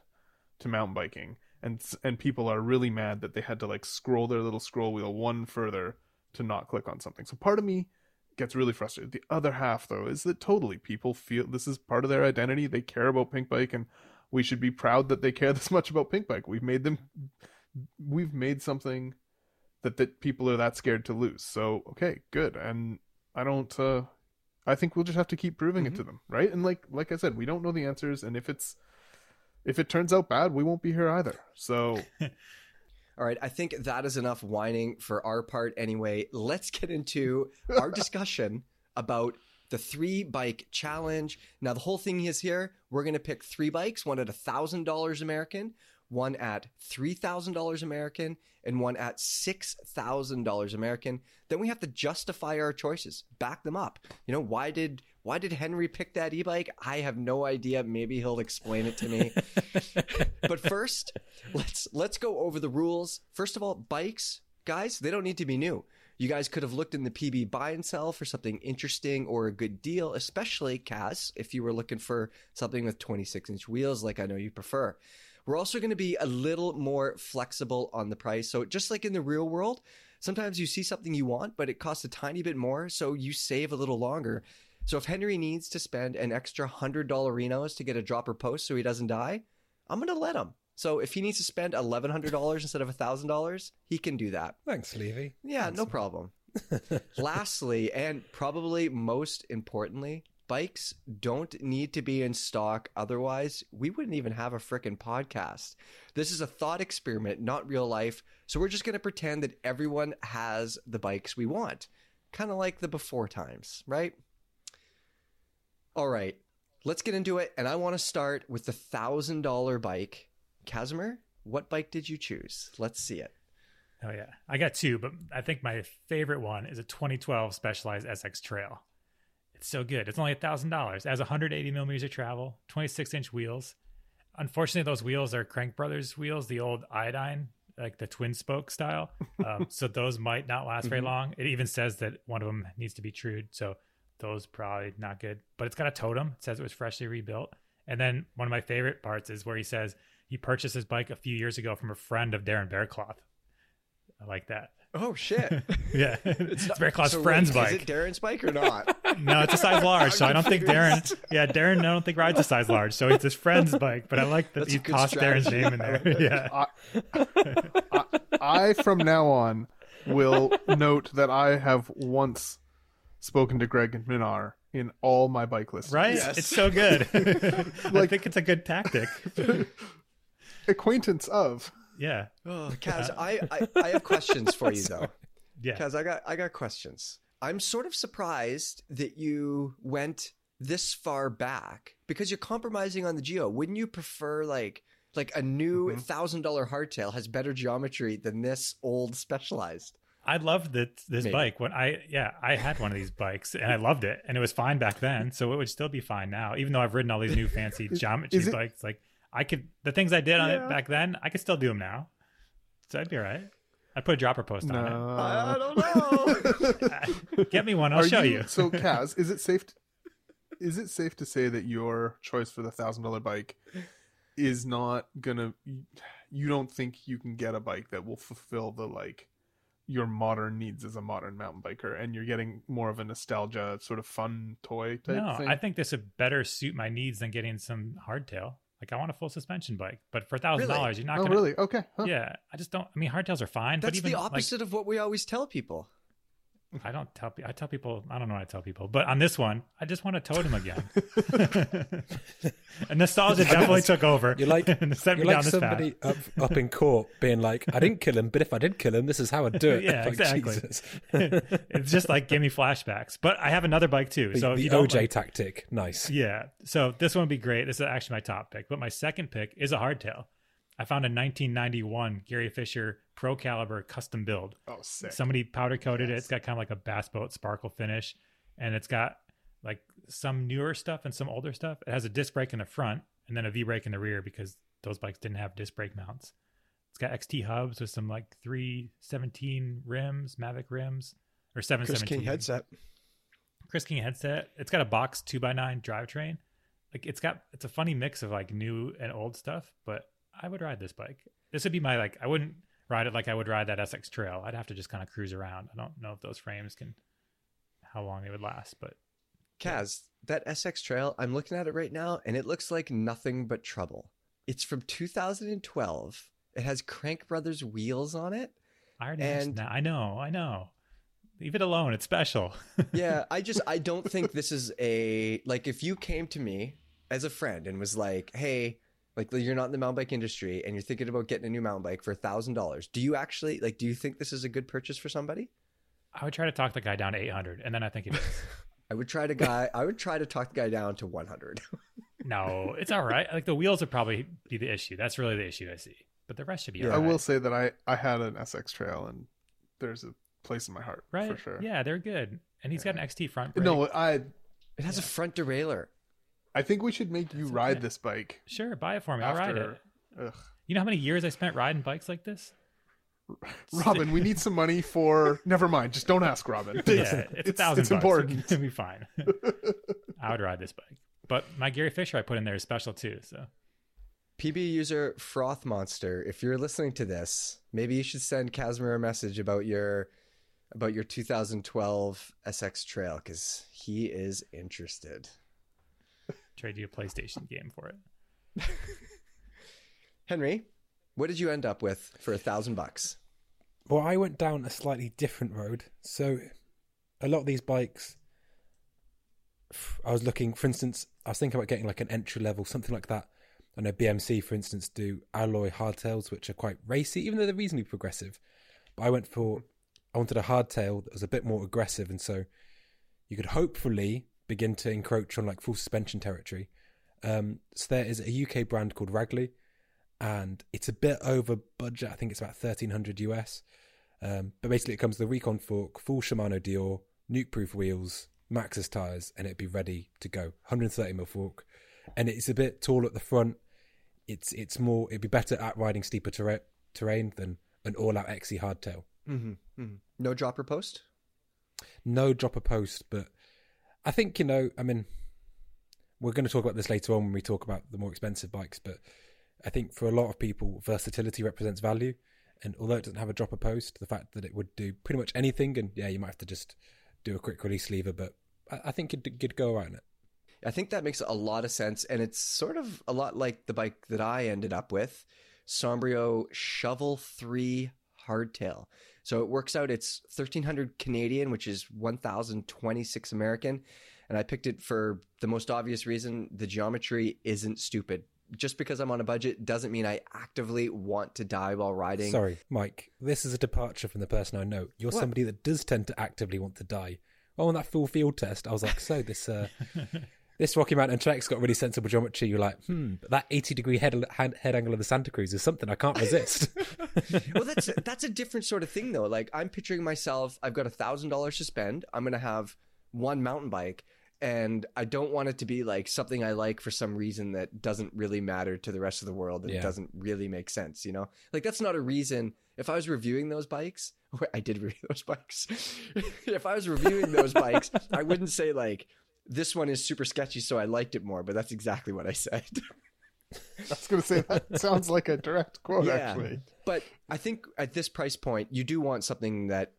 Speaker 3: to mountain biking, and and people are really mad that they had to like scroll their little scroll wheel one further to not click on something. So part of me gets really frustrated. The other half though is that totally people feel this is part of their identity. They care about Pinkbike and we should be proud that they care this much about Pinkbike. We've made them we've made something that that people are that scared to lose. So okay, good. And I don't uh I think we'll just have to keep proving mm-hmm. it to them, right? And like like I said, we don't know the answers, and if it's if it turns out bad, we won't be here either. So,
Speaker 1: all right, I think that is enough whining for our part anyway. Let's get into our discussion about the three bike challenge. Now, the whole thing is here we're going to pick three bikes one at $1,000 American, one at $3,000 American, and one at $6,000 American. Then we have to justify our choices, back them up. You know, why did why did Henry pick that e-bike? I have no idea. Maybe he'll explain it to me. but first, let's let's go over the rules. First of all, bikes, guys, they don't need to be new. You guys could have looked in the PB buy and sell for something interesting or a good deal, especially Kaz, if you were looking for something with 26 inch wheels, like I know you prefer. We're also going to be a little more flexible on the price. So, just like in the real world, sometimes you see something you want, but it costs a tiny bit more, so you save a little longer. So, if Henry needs to spend an extra $100 Renos to get a dropper post so he doesn't die, I'm going to let him. So, if he needs to spend $1,100 instead of $1,000, he can do that.
Speaker 2: Thanks, Levy.
Speaker 1: Yeah,
Speaker 2: Thanks,
Speaker 1: no problem. Lastly, and probably most importantly, bikes don't need to be in stock. Otherwise, we wouldn't even have a frickin' podcast. This is a thought experiment, not real life. So we're just going to pretend that everyone has the bikes we want. Kind of like the before times, right? All right, let's get into it. And I want to start with the $1,000 bike. Kazimer, what bike did you choose? Let's see it.
Speaker 4: Oh yeah, I got two, but I think my favorite one is a 2012 Specialized SX Trail. It's so good. It's only a thousand dollars. It has 180 millimeters of travel, 26 inch wheels. Unfortunately, those wheels are Crank Brothers wheels, the old iodine, like the twin spoke style. Um, so those might not last very
Speaker 1: Mhm.
Speaker 4: long. It even says that one of them needs to be trued, so those probably not good. But it's got a totem. It says it was freshly rebuilt. And then one of my favorite parts is where he says he purchased his bike a few years ago from a friend of Darren Berrecloth. I like that.
Speaker 1: Oh, shit.
Speaker 4: Yeah, it's, Berrecloth's
Speaker 1: So
Speaker 4: friend's
Speaker 1: wait,
Speaker 4: bike.
Speaker 1: Is it Darren's bike or not?
Speaker 4: No, it's a size large, so
Speaker 1: I'm
Speaker 4: don't think Darren. Yeah, Darren, I don't think rides a size large, so it's his friend's bike. But I like that
Speaker 1: That's
Speaker 4: he
Speaker 1: a good
Speaker 4: tossed Darren's name in there. Yeah,
Speaker 3: I from now on will note that I have once spoken to Greg and Minnaar in all my bike lists.
Speaker 4: right.
Speaker 1: Yes.
Speaker 4: It's so good. I think it's a good tactic.
Speaker 3: Acquaintance of.
Speaker 4: Yeah,
Speaker 1: Oh, Kaz, I, I, I have questions for you though.
Speaker 4: yeah.
Speaker 1: Kaz, I got I got questions. I'm sort of surprised that you went this far back because you're compromising on the geo. Wouldn't you prefer like like a new
Speaker 3: Mhm.
Speaker 1: thousand dollar hardtail has better geometry than this old specialized?
Speaker 4: I loved this this
Speaker 1: Maybe.
Speaker 4: bike when I yeah I had one of these bikes and I loved it and it was fine back then, so it would still be fine now. Even though I've ridden all these new fancy
Speaker 3: Is-
Speaker 4: geometry
Speaker 3: it-
Speaker 4: bikes, like I could the things I did on
Speaker 3: Yeah.
Speaker 4: it back then, I could still do them now. So I'd be all right. I'd put a dropper post on
Speaker 3: No.
Speaker 1: I don't know.
Speaker 4: it. Get me one, I'll
Speaker 3: Are
Speaker 4: show you.
Speaker 3: so, Kaz, is it safe? To, is it safe to say that your choice for the thousand dollar bike is not gonna? You don't think you can get a bike that will fulfill the like your modern needs as a modern mountain biker, and you're getting more of a nostalgia sort of fun toy type
Speaker 4: no,
Speaker 3: thing.
Speaker 4: I think this would better suit my needs than getting some hardtail. Like I want a full suspension bike, but for a thousand dollars, you're not
Speaker 3: oh,
Speaker 4: gonna.
Speaker 3: really? Okay. Huh.
Speaker 4: Yeah, I just don't. I mean, hardtails are fine, but
Speaker 1: That's
Speaker 4: even
Speaker 1: the
Speaker 4: like,
Speaker 1: opposite of what we always tell people.
Speaker 4: I don't tell. pe- I tell people. I don't know what I tell people, but on this one, I just want to tote him again. and nostalgia definitely took over.
Speaker 2: You're like you're like somebody up up in court being like, "I didn't kill him, but if I did kill him, this is how I'd do it."
Speaker 4: Yeah,
Speaker 2: Like,
Speaker 4: exactly.
Speaker 2: Jesus.
Speaker 4: it's just like give me flashbacks. But I have another bike too.
Speaker 2: The,
Speaker 4: So
Speaker 2: the OJ
Speaker 4: like-
Speaker 2: tactic, nice.
Speaker 4: Yeah. So this one would be great. This is actually my top pick. But my second pick is a hardtail. I found a 1991 Gary Fisher Pro Caliber custom build.
Speaker 3: Oh, sick.
Speaker 4: Somebody powder coated it. It's got kind of like a bass boat sparkle finish, and it's got like some newer stuff and some older stuff. It has a disc brake in the front and then a V brake in the rear because those bikes didn't have disc brake mounts. It's got XT hubs with some like 317 rims, Mavic rims, or 717. Chris King headset. Chris King headset. It's got a box two x nine drivetrain. Like it's got it's a funny mix of like new and old stuff, but I would ride this bike. This would be my like I wouldn't ride it like I would ride that SX Trail. I'd have to just kind of cruise around. I don't know if those frames can how long they would last, but
Speaker 1: Kaz, that SX Trail, I'm looking at it right now, and it looks like nothing but trouble. It's from 2012. It has Crank Brothers wheels on it.
Speaker 4: I already
Speaker 1: And-.
Speaker 4: I know, I know. Leave it alone. It's special.
Speaker 1: Yeah, I just I don't think this is a like if you came to me as a friend and was like, "Hey, like you're not in the mountain bike industry and you're thinking about getting a new mountain bike for a thousand dollars, do you actually like? Do you think this is a good purchase for somebody?
Speaker 4: I would try to talk the guy down to 800, and then I think it is.
Speaker 1: I would try to guy. I would try to talk the guy down to 100.
Speaker 4: no, it's all right. Like the wheels would probably be the issue. That's really the issue I see. But the rest should be
Speaker 1: Yeah.
Speaker 4: all
Speaker 3: I will say that I I had an SX Trail and there's a place in my heart
Speaker 4: right?
Speaker 3: for sure.
Speaker 4: Yeah, they're good. And he's got an XT front brake.
Speaker 3: No, I
Speaker 1: It has a front derailleur.
Speaker 3: I think we should make you
Speaker 4: That's
Speaker 3: ride
Speaker 4: okay.
Speaker 3: this bike
Speaker 4: Sure, buy it for me. I'll ride it.
Speaker 3: Ugh.
Speaker 4: You know how many years I spent riding bikes like this?
Speaker 3: Robin, we need some money for. Never mind. Just don't ask Robin.
Speaker 4: Yeah, it's, a thousand
Speaker 3: It's
Speaker 4: bucks.
Speaker 3: important.
Speaker 4: It'll be fine. I would ride this bike. But my Gary Fisher I put in there is special too. So
Speaker 1: PB user Froth Monster, if you're listening to this, maybe you should send Kazimer a message about your about your 2012 SX Trail because he is interested.
Speaker 4: Trade you a PlayStation game for it.
Speaker 1: Henry, what did you end up with for a thousand bucks?
Speaker 2: Well, I went down a slightly different road. So, a lot of these bikes, I was looking, for instance, I was thinking about getting like an entry level, something like that. I know BMC, for instance, do alloy hardtails, which are quite racy, even though they're reasonably progressive. But I went for, I wanted a hardtail that was a bit more aggressive, and so you could hopefully begin to encroach on like full suspension territory. Um, so there is a UK brand called Ragley, and it's a bit over budget. I think it's about thirteen hundred US. Um, but basically, it comes with the Recon fork, full Shimano Deore, Nukeproof wheels, Maxxis tires, and it'd be ready to go. 130 mil fork, and it's a bit tall at the front. It's it's more. It'd be better at riding steeper terra- terrain than an all-out XC hardtail.
Speaker 1: Mm-hmm. No dropper post.
Speaker 2: No dropper post, but I think you know. I mean, we're going to talk about this later on when we talk about the more expensive bikes, but I think for a lot of people, versatility represents value. And although it doesn't have a dropper post, the fact that it would do pretty much anything, and yeah, you might have to just do a quick release lever, but I, I think you'd, go around it.
Speaker 1: I think that makes a lot of sense, and it's sort of a lot like the bike that I ended up with, Sombrio Shovel Three Hardtail. So it works out. It's thirteen hundred Canadian, which is one thousand twenty six American, and I picked it for the most obvious reason: the geometry isn't stupid. Just because I'm on a budget doesn't mean I actively want to die while riding.
Speaker 2: Sorry, Mike, this is a departure from the person I know. You're
Speaker 1: What?
Speaker 2: somebody that does tend to actively want to die. Oh, on that full field test, I was like, so this uh, this Rocky Mountain Trek's got really sensible geometry. You're like, hmm, but that 80 degree head, head, head angle of the Santa Cruz is something I can't resist.
Speaker 1: well, that's that's a different sort of thing, though. Like I'm picturing myself, I've got a thousand dollars to spend. I'm gonna have one mountain bike, and I don't want it to be like something I like for some reason that doesn't really matter to the rest of the world and
Speaker 2: Yeah.
Speaker 1: doesn't really make sense. You know, like that's not a reason. If I was reviewing those bikes, I did review those bikes. if I was reviewing those bikes, I wouldn't say like this one is super sketchy, so I liked it more. But that's exactly what I said.
Speaker 3: I was going to say that sounds like a direct quote,
Speaker 1: Yeah.
Speaker 3: actually.
Speaker 1: But I think at this price point, you do want something that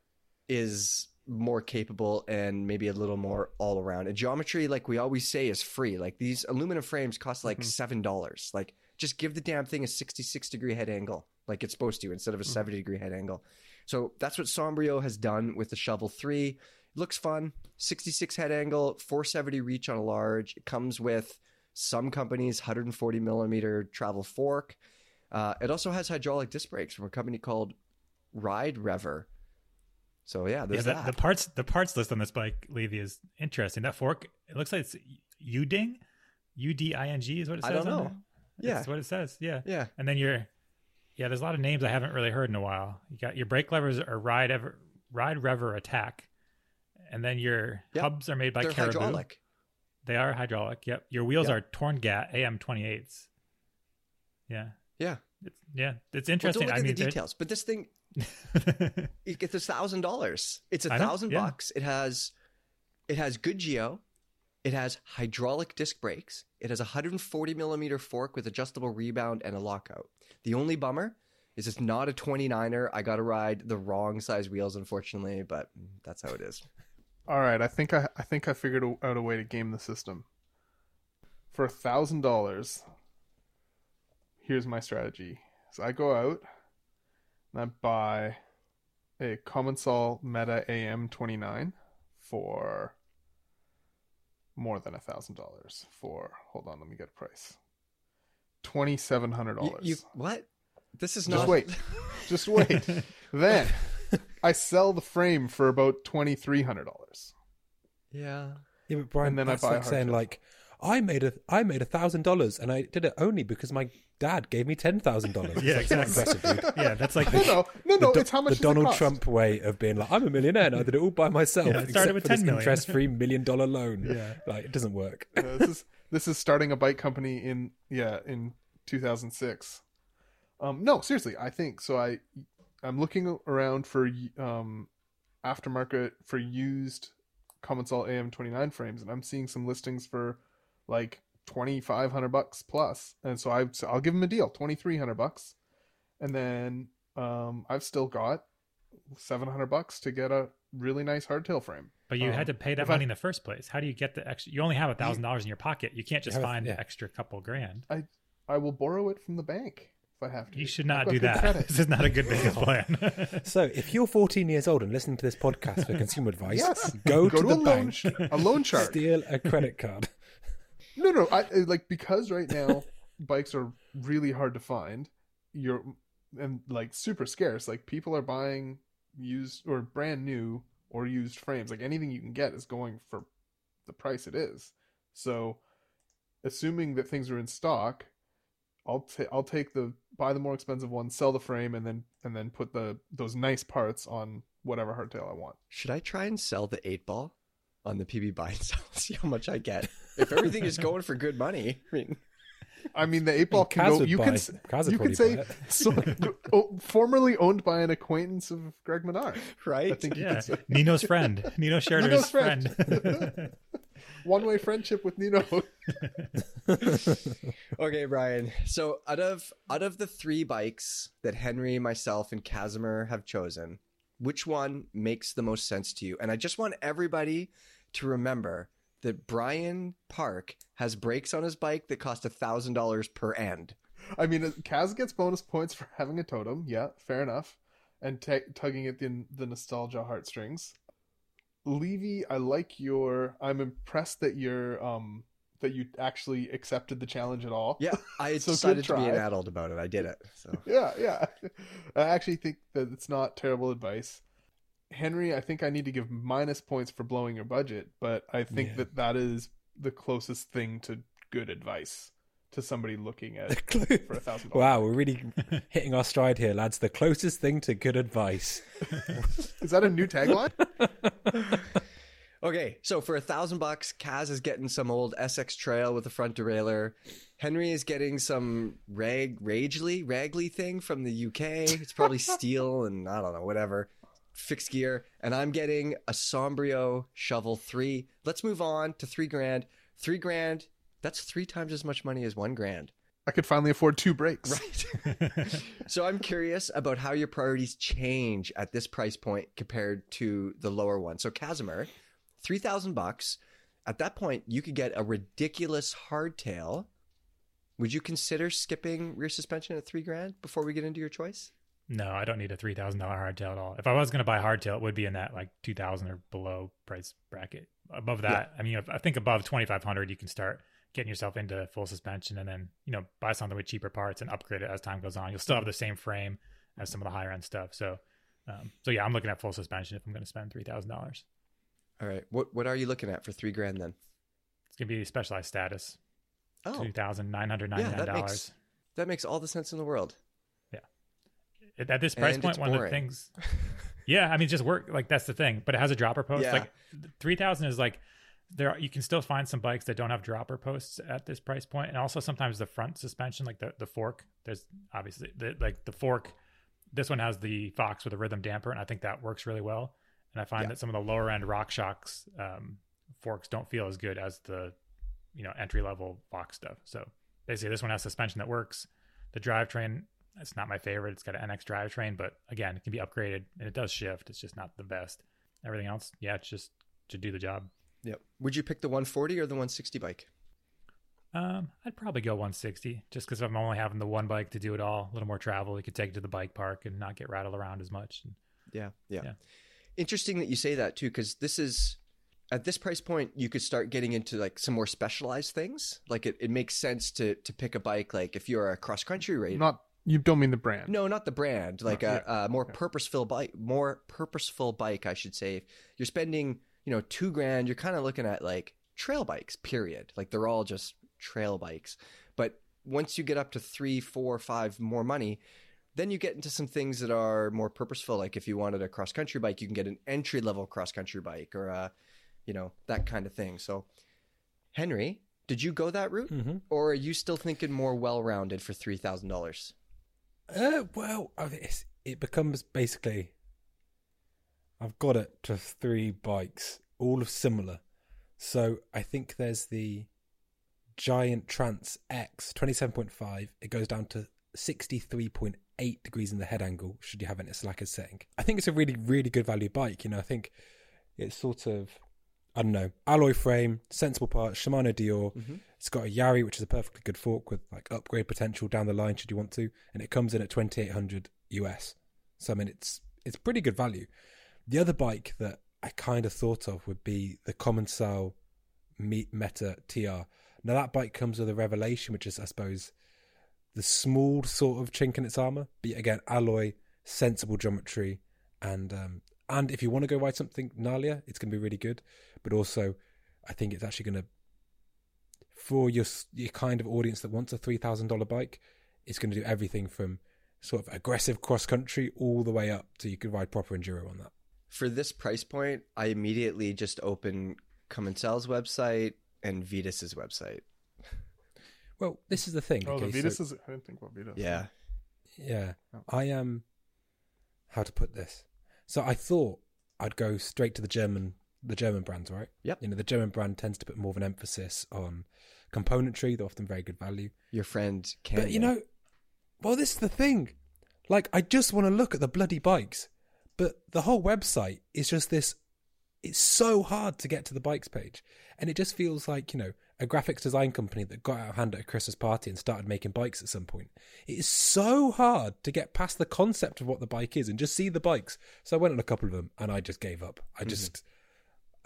Speaker 1: is more capable and maybe a little more all around. And geometry, like we always say, is free. Like these aluminum frames cost like
Speaker 3: Mhm.
Speaker 1: seven dollars. Like just give the damn thing a sixty-six degree head angle, like it's supposed to, instead of a
Speaker 3: Mhm.
Speaker 1: seventy degree head angle. So that's what Sombrio has done with the Shovel Three. Looks fun. Sixty-six head angle, four seventy reach on a large. It comes with some companies 140 millimeter travel fork. Uh, it also has hydraulic disc brakes from a company called Ride Rever. So yeah,
Speaker 4: Yeah,
Speaker 1: there's
Speaker 4: the,
Speaker 1: that.
Speaker 4: the parts the parts list on this bike, Levy, is interesting. That fork, it looks like it's Uding, U D I N G is what it says.
Speaker 1: I
Speaker 4: don't
Speaker 1: know. Yeah.
Speaker 4: that's what it says. Yeah,
Speaker 1: yeah,
Speaker 4: and then your yeah, there's a lot of names I haven't really heard in a while. You got your brake levers are Ride Ever, Ride Rever Attack, and then your
Speaker 1: Yep.
Speaker 4: hubs are made by
Speaker 1: they're
Speaker 4: Caribou.
Speaker 1: hydraulic.
Speaker 4: They are hydraulic. Yep. Your wheels
Speaker 1: Yep.
Speaker 4: are Torngat AM 28s. Yeah.
Speaker 1: Yeah,
Speaker 4: It's, yeah, it's
Speaker 1: well,
Speaker 4: interesting.
Speaker 1: don't look
Speaker 4: I
Speaker 1: at
Speaker 4: mean,
Speaker 1: the details. But this thing, it gets a thousand dollars. It's a thousand
Speaker 4: yeah.
Speaker 1: bucks. It has, it has good geo. It has hydraulic disc brakes. It has a 140 millimeter fork with adjustable rebound and a lockout. The only bummer is it's not a 29er. I got to ride the wrong size wheels, unfortunately, but that's how it is.
Speaker 3: All right, I think I I think I figured out a way to game the system. For a thousand dollars, here's my strategy: so I go out and I buy a Commensal Meta AM29 for more than a thousand dollars. For hold on, let me get a price. twenty seven hundred
Speaker 1: You,
Speaker 3: dollars.
Speaker 1: you what? This is
Speaker 3: Just
Speaker 1: not.
Speaker 3: Just wait. Just wait. then I sell the frame for about twenty three hundred dollars.
Speaker 1: Yeah.
Speaker 2: Yeah, but Brian,
Speaker 3: And then I
Speaker 2: that's
Speaker 3: buy
Speaker 2: like saying
Speaker 3: hardtail.
Speaker 2: like, I made a I made a thousand dollars, and I did it only because my dad gave me ten thousand dollars.
Speaker 4: Yeah, exactly.
Speaker 2: Dude.
Speaker 4: Yeah, that's like
Speaker 3: No, no, no, no.
Speaker 2: the,
Speaker 3: it's how much
Speaker 2: the Donald
Speaker 3: cost?
Speaker 2: Trump way of being like, I'm a millionaire and I did it all by myself.
Speaker 4: Yeah, it started
Speaker 2: except
Speaker 4: with
Speaker 2: for this
Speaker 4: 10 million.
Speaker 2: interest-free million dollar loan.
Speaker 4: Yeah.
Speaker 2: like it doesn't work.
Speaker 3: Uh, this is this is starting a bike company in yeah in 2006 um no seriously i think so i i'm looking around for um aftermarket for used Commensal am29 frames and i'm seeing some listings for like 2500 bucks plus. plus and so i so i'll give them a deal 2300 bucks and then um i've still got 700 bucks to get a really nice hardtail frame
Speaker 4: But you
Speaker 3: Um,
Speaker 4: had to pay that
Speaker 3: if I-
Speaker 4: money in the first place. How do you get the extra? You only have a thousand dollars in your pocket. You can't just
Speaker 2: have a-
Speaker 4: find
Speaker 2: yeah.
Speaker 4: the extra couple grand.
Speaker 3: I I will borrow it from the bank if I have to.
Speaker 4: You should not do that.
Speaker 3: credit.
Speaker 4: This is not a good business plan.
Speaker 2: So, if you're 14 years old and listening to this podcast for consumer advice,
Speaker 3: Yes.
Speaker 2: go, to
Speaker 3: a
Speaker 2: the
Speaker 3: loan,
Speaker 2: bank,
Speaker 3: sh- a loan shark.
Speaker 2: steal a credit card.
Speaker 3: No, no, I I- like because right now bikes are really hard to find. You're and like super scarce. Like people are buying used or brand new or used frames. Like anything you can get is going for the price it is. So, assuming that things are in stock, I'll ta- I'll take the buy the more expensive one, sell the frame, and then and then put the those nice parts on whatever hardtail I want.
Speaker 1: Should I try and sell the eight ball on the PB buy and sell? See how much I get. If everything is going for good money, I mean,
Speaker 3: I mean, the eight ball can go. You can
Speaker 2: Kaz
Speaker 3: you
Speaker 2: probably
Speaker 3: could say so, oh, formerly owned by an acquaintance of Greg Minnaar.
Speaker 1: right?
Speaker 3: I think you
Speaker 4: yeah,
Speaker 3: could say
Speaker 4: Nino's friend, Nino Schurter's
Speaker 3: Nino's
Speaker 4: friend.
Speaker 3: friend. one way friendship with Nino.
Speaker 1: Okay, Brian. So out of out of the three bikes that Henry, myself, and Kazimer have chosen, which one makes the most sense to you? And I just want everybody to remember that Brian Park has brakes on his bike that cost a thousand dollars per end.
Speaker 3: I mean, Kaz gets bonus points for having a totem. Yeah, fair enough. And t- tugging at the the nostalgia heartstrings. Levy, I like your. I'm impressed that you're um that you actually accepted the challenge at all.
Speaker 1: Yeah, I
Speaker 3: So
Speaker 1: decided to be an adult about it. I did it. So
Speaker 3: yeah, yeah. I actually think that it's not terrible advice. Henry, I think I need to give minus points for blowing your budget, but I think
Speaker 2: Yeah.
Speaker 3: that that is the closest thing to good advice to somebody looking at for a thousand dollars.
Speaker 2: Wow, we're really hitting our stride here, lads. The closest thing to good advice.
Speaker 3: Is that a new tagline?
Speaker 1: Okay, so for a thousand bucks, Kaz is getting some old SX Trail with a front derailleur. Henry is getting some rag ragely ragly thing from the UK. It's probably steel and I don't know whatever fixed gear, and I'm getting a Sombrio Shovel Three. Let's move on to three grand. Three grand. That's three times as much money as one grand.
Speaker 3: I could finally afford two breaks.
Speaker 1: Right. so I'm curious about how your priorities change at this price point compared to the lower one. So Kazimer, three thousand bucks. At that point, you could get a ridiculous hardtail. Would you consider skipping rear suspension at three grand before we get into your choice?
Speaker 4: No, I don't need a three thousand dollar hardtail at all. If I was going to buy a hardtail, it would be in that like two thousand or below price bracket. Above that, I mean, I think above twenty five hundred, you can start getting yourself into full suspension, and then you know buy something with cheaper parts and upgrade it as time goes on. You'll still have the same frame as some of the higher end stuff. So, um, so yeah, I'm looking at full suspension if I'm going to spend three thousand dollars.
Speaker 1: All right. What what are you looking at for three grand then?
Speaker 4: It's going to be a specialized status,
Speaker 1: Oh,
Speaker 4: two thousand nine hundred ninety
Speaker 1: yeah,
Speaker 4: nine
Speaker 1: that makes that makes all the sense in the world. Yeah.
Speaker 4: At this price
Speaker 1: And
Speaker 4: point one of the things yeah i mean just work like that's the thing but it has a dropper post
Speaker 1: Yeah.
Speaker 4: like 3000 is like there are, you can still find some bikes that don't have dropper posts at this price point and also sometimes the front suspension like the, the fork there's obviously the, like the fork this one has the fox with a rhythm damper and i think that works really well and i find
Speaker 1: Yeah.
Speaker 4: that some of the lower end RockShox um, forks don't feel as good as the you know entry level fox stuff so basically this one has suspension that works the drivetrain it's not my favorite. It's got an NX drivetrain, but again, it can be upgraded and it does shift. It's just not the best. Everything else, yeah, it's just to do the job.
Speaker 1: Yep. Would you pick the 140 or the 160 bike?
Speaker 4: Um, I'd probably go 160 just because I'm only having the one bike to do it all. A little more travel. You could take it to the bike park and not get rattled around as much.
Speaker 1: Yeah, yeah.
Speaker 4: Yeah.
Speaker 1: Interesting that you say that too, because this is at this price point, you could start getting into like some more specialized things. Like it, it makes sense to to pick a bike. Like if you're a cross country racer,
Speaker 3: Not you don't mean the brand.
Speaker 1: no, not the brand. Like
Speaker 3: yeah,
Speaker 1: a, a more
Speaker 3: yeah.
Speaker 1: purposeful bike, more purposeful bike, I should say. If you're spending, you know, two grand, you're kind of looking at like trail bikes. Period. Like they're all just trail bikes. But once you get up to three, four, five more money, then you get into some things that are more purposeful. Like if you wanted a cross country bike, you can get an entry level cross country bike or a, you know, that kind of thing. So, Henry, did you go that route,
Speaker 2: hmm
Speaker 1: or are you still thinking more well rounded for three thousand dollars?
Speaker 2: Uh, well, I think it's, it becomes basically. I've got it to three bikes, all of similar. So I think there's the Giant Trance X 27.5. It goes down to 63.8 degrees in the head angle, should you have it in a slacker setting. I think it's a really, really good value bike. You know, I think it's sort of, I don't know, alloy frame, sensible parts, Shimano Deore.
Speaker 1: Mhm.
Speaker 2: It's got a Yari, which is a perfectly good fork with like upgrade potential down the line should you want to, and it comes in at 2800 US. So I mean, it's it's pretty good value. The other bike that I kind of thought of would be the Commensal Me- Meta TR. Now that bike comes with a Revelation, which is I suppose the small sort of chink in its armor, but again alloy, sensible geometry, and um, and if you want to go ride something gnarlier, it's going to be really good. But also, I think it's actually going to for your your kind of audience that wants a three thousand dollar bike, it's going to do everything from sort of aggressive cross country all the way up to you could ride proper enduro on that.
Speaker 1: For this price point, I immediately just open Commensal's website and Vitus's website.
Speaker 2: Well, this is the thing.
Speaker 3: Oh,
Speaker 2: okay,
Speaker 3: the Vitus
Speaker 2: so-
Speaker 3: is. I didn't think about Vitus.
Speaker 1: Yeah.
Speaker 2: yeah,
Speaker 3: Oh.
Speaker 2: I am. how to put this? So I thought I'd go straight to the German, the German brands, right?
Speaker 1: Yep.
Speaker 2: You know, the German brand tends to put more of an emphasis on componentry. They're often very good value.
Speaker 1: Your friend Canyon.
Speaker 2: But you know, well, this is the thing. Like, I just want to look at the bloody bikes, but the whole website is just this. It's so hard to get to the bikes page, and it just feels like you know a graphics design company that got out of hand at a Christmas party and started making bikes at some point. It is so hard to get past the concept of what the bike is and just see the bikes. So I went on a couple of them, and I just gave up. I mm-hmm. just,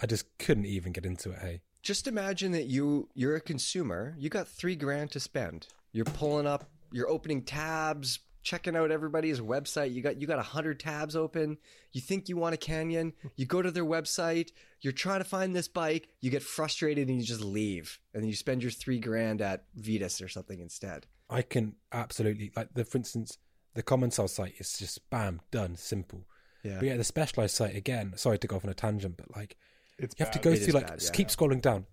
Speaker 2: I just couldn't even get into it. Hey,
Speaker 1: just imagine that you you're a consumer. You got three grand to spend. You're pulling up. You're opening tabs, checking out everybody's website. You got you got a hundred tabs open. You think you want a Canyon. You go to their website. You're trying to find this bike. You get frustrated and you just leave, and then you spend your three grand at Vitus or something instead.
Speaker 2: I can absolutely like the, for instance, the Commensal site is just bam done, simple.
Speaker 1: Yeah.
Speaker 2: But yeah, the specialized site again. Sorry to go off on a tangent, but like
Speaker 3: It's
Speaker 2: you have to go
Speaker 1: It
Speaker 2: through like
Speaker 1: bad, yeah.
Speaker 2: keep scrolling down s-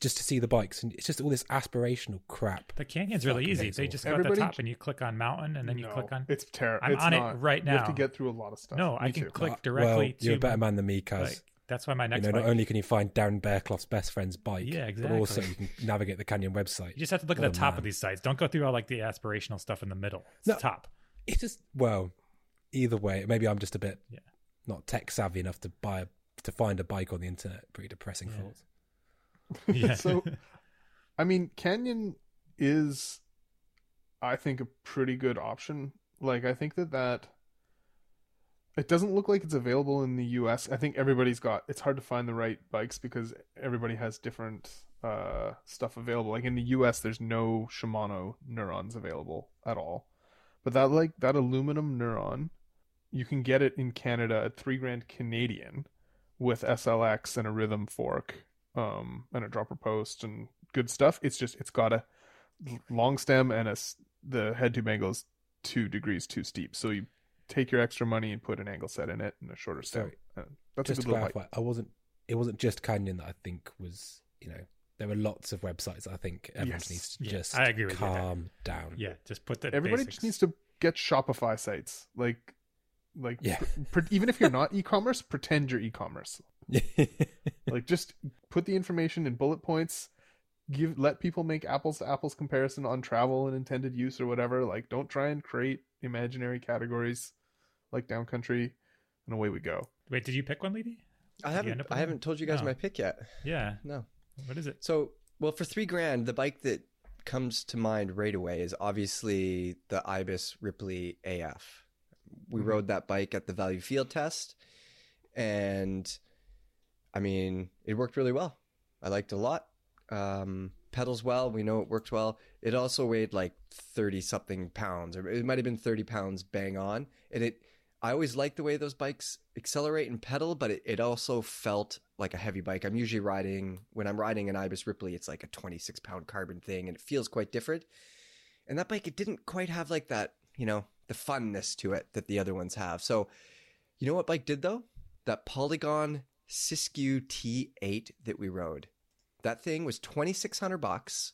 Speaker 2: just to see the bikes, and it's just all this aspirational crap.
Speaker 4: The canyon's really easy.
Speaker 2: hates
Speaker 4: They just go at
Speaker 3: Everybody-
Speaker 4: the top and you click on mountain and then you
Speaker 3: No,
Speaker 4: click on.
Speaker 3: It's terrible.
Speaker 4: I'm
Speaker 3: it's
Speaker 4: on it
Speaker 3: not.
Speaker 4: right
Speaker 3: You have to
Speaker 4: now.
Speaker 3: get through a lot of stuff.
Speaker 4: No,
Speaker 3: Me
Speaker 4: I can
Speaker 3: too.
Speaker 4: click directly
Speaker 2: well,
Speaker 4: to.
Speaker 2: you're a better man than me, Kaz.
Speaker 4: like, that's why my
Speaker 2: you
Speaker 4: next
Speaker 2: know,
Speaker 4: bike.
Speaker 2: not only can you find Darren Berrecloth's best friend's bike,
Speaker 4: Yeah,
Speaker 2: but also you
Speaker 4: exactly.
Speaker 2: can navigate the Canyon website.
Speaker 4: You just have to look at the top
Speaker 2: man.
Speaker 4: of these sites. Don't go through all like the aspirational stuff in the middle. It's
Speaker 2: No.
Speaker 4: the top.
Speaker 2: It's just well, either way, maybe I'm just a bit
Speaker 4: Yeah.
Speaker 2: not tech savvy enough to buy a, to find a bike on the internet. Pretty depressing
Speaker 4: Yeah. Yeah.
Speaker 3: so, I mean, Canyon is, I think, a pretty good option. Like, I think that that it doesn't look like it's available in the U.S. I think everybody's got. It's hard to find the right bikes because everybody has different uh, stuff available. Like in the U.S., there's no Shimano Neurons available at all. But that like that aluminum Neuron, you can get it in Canada at three grand Canadian, with SLX and a rhythm fork, um, and a dropper post and good stuff. It's just it's got a long stem and a s- the head tube angle is two degrees too steep. So you take your extra money and put an angle set in it and a shorter stem.
Speaker 2: Sorry.
Speaker 3: Uh, that's
Speaker 2: just
Speaker 3: a
Speaker 2: to
Speaker 3: good little
Speaker 2: clarify, I wasn't. It wasn't just Canyon that I think was. You know, there were lots of websites. I think everyone
Speaker 3: Yes.
Speaker 2: needs to
Speaker 4: Yeah,
Speaker 2: just
Speaker 4: I agree with you
Speaker 2: calm down.
Speaker 4: yeah, just put that.
Speaker 3: Everybody
Speaker 4: basics.
Speaker 3: just needs to get Shopify sites. Like, like
Speaker 2: Yeah.
Speaker 3: pre- even if you're not e-commerce, pretend you're e-commerce. Like, just put the information in bullet points. Give let people make apples to apples comparison on travel and intended use or whatever. Like, don't try and create imaginary categories like downcountry, and away we go.
Speaker 4: Wait, did you pick one, lady
Speaker 1: I
Speaker 4: Did
Speaker 1: haven't I haven't
Speaker 4: one?
Speaker 1: told you guys
Speaker 4: No.
Speaker 1: my pick yet.
Speaker 4: Yeah.
Speaker 1: No.
Speaker 4: What is it?
Speaker 1: So, well, for three grand, the bike that comes to mind right away is obviously the Ibis Ripley AF. We
Speaker 3: Mhm.
Speaker 1: rode that bike at the Value Field Test, and I mean, it worked really well. I liked a lot. Um, pedals well. We know it worked well. It also weighed like 30 something pounds, or it might have been 30 pounds bang on. And it, I always like the way those bikes accelerate and pedal, but it, it also felt like a heavy bike. I'm usually riding, when I'm riding an Ibis Ripley, it's like a 26 pound carbon thing and it feels quite different. And that bike, it didn't quite have like that, you know, the funness to it that the other ones have. So, you know what bike did though? That Polygon Siskiyou T8 that we rode. That thing was 2600 bucks.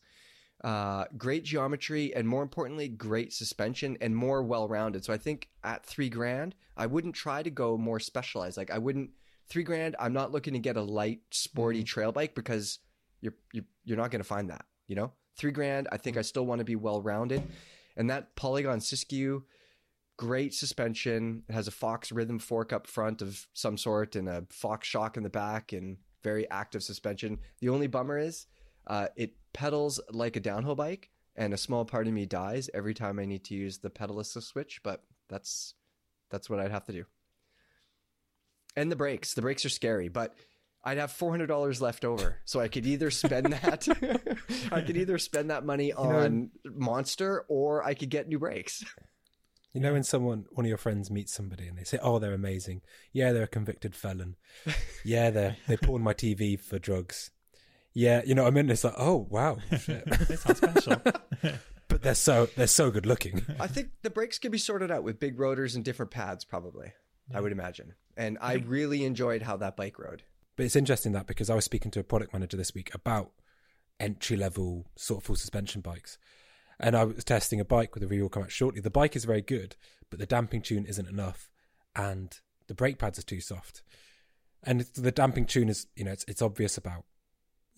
Speaker 1: Uh, great geometry and more importantly, great suspension and more well rounded. So I think at three grand, I wouldn't try to go more specialized. Like I wouldn't three grand. I'm not looking to get a light, sporty
Speaker 3: Mhm.
Speaker 1: trail bike because you're you're you're not going to find that. You know, three grand. I think I still want to be well rounded, and that Polygon Siskiyou, great suspension. It has a Fox rhythm fork up front of some sort and a Fox shock in the back and very active suspension. The only bummer is uh, it pedals like a downhill bike, and a small part of me dies every time I need to use the pedal assist switch. But that's that's what I'd have to do. And the brakes, the brakes are scary, but I'd have four hundred dollars left over, so I could either spend that, I could either spend that money
Speaker 2: know-
Speaker 1: on Monster, or I could get new brakes.
Speaker 2: You know, when someone, one of your friends meets somebody and they say, "Oh, they're amazing. Yeah, they're a convicted felon. Yeah, they they pawned my TV for drugs. Yeah, you know, what I mean, it's like, oh wow, shit.
Speaker 4: They sound special.
Speaker 2: but they're so they're so good looking.
Speaker 1: I think the brakes can be sorted out with big rotors and different pads, probably. I would imagine, and I really enjoyed how that bike rode.
Speaker 2: But it's interesting that because I was speaking to a product manager this week about entry level sort of full suspension bikes. And I was testing a bike with a review will come out shortly. The bike is very good, but the damping tune isn't enough and the brake pads are too soft. And the damping tune is, you know, it's, it's obvious about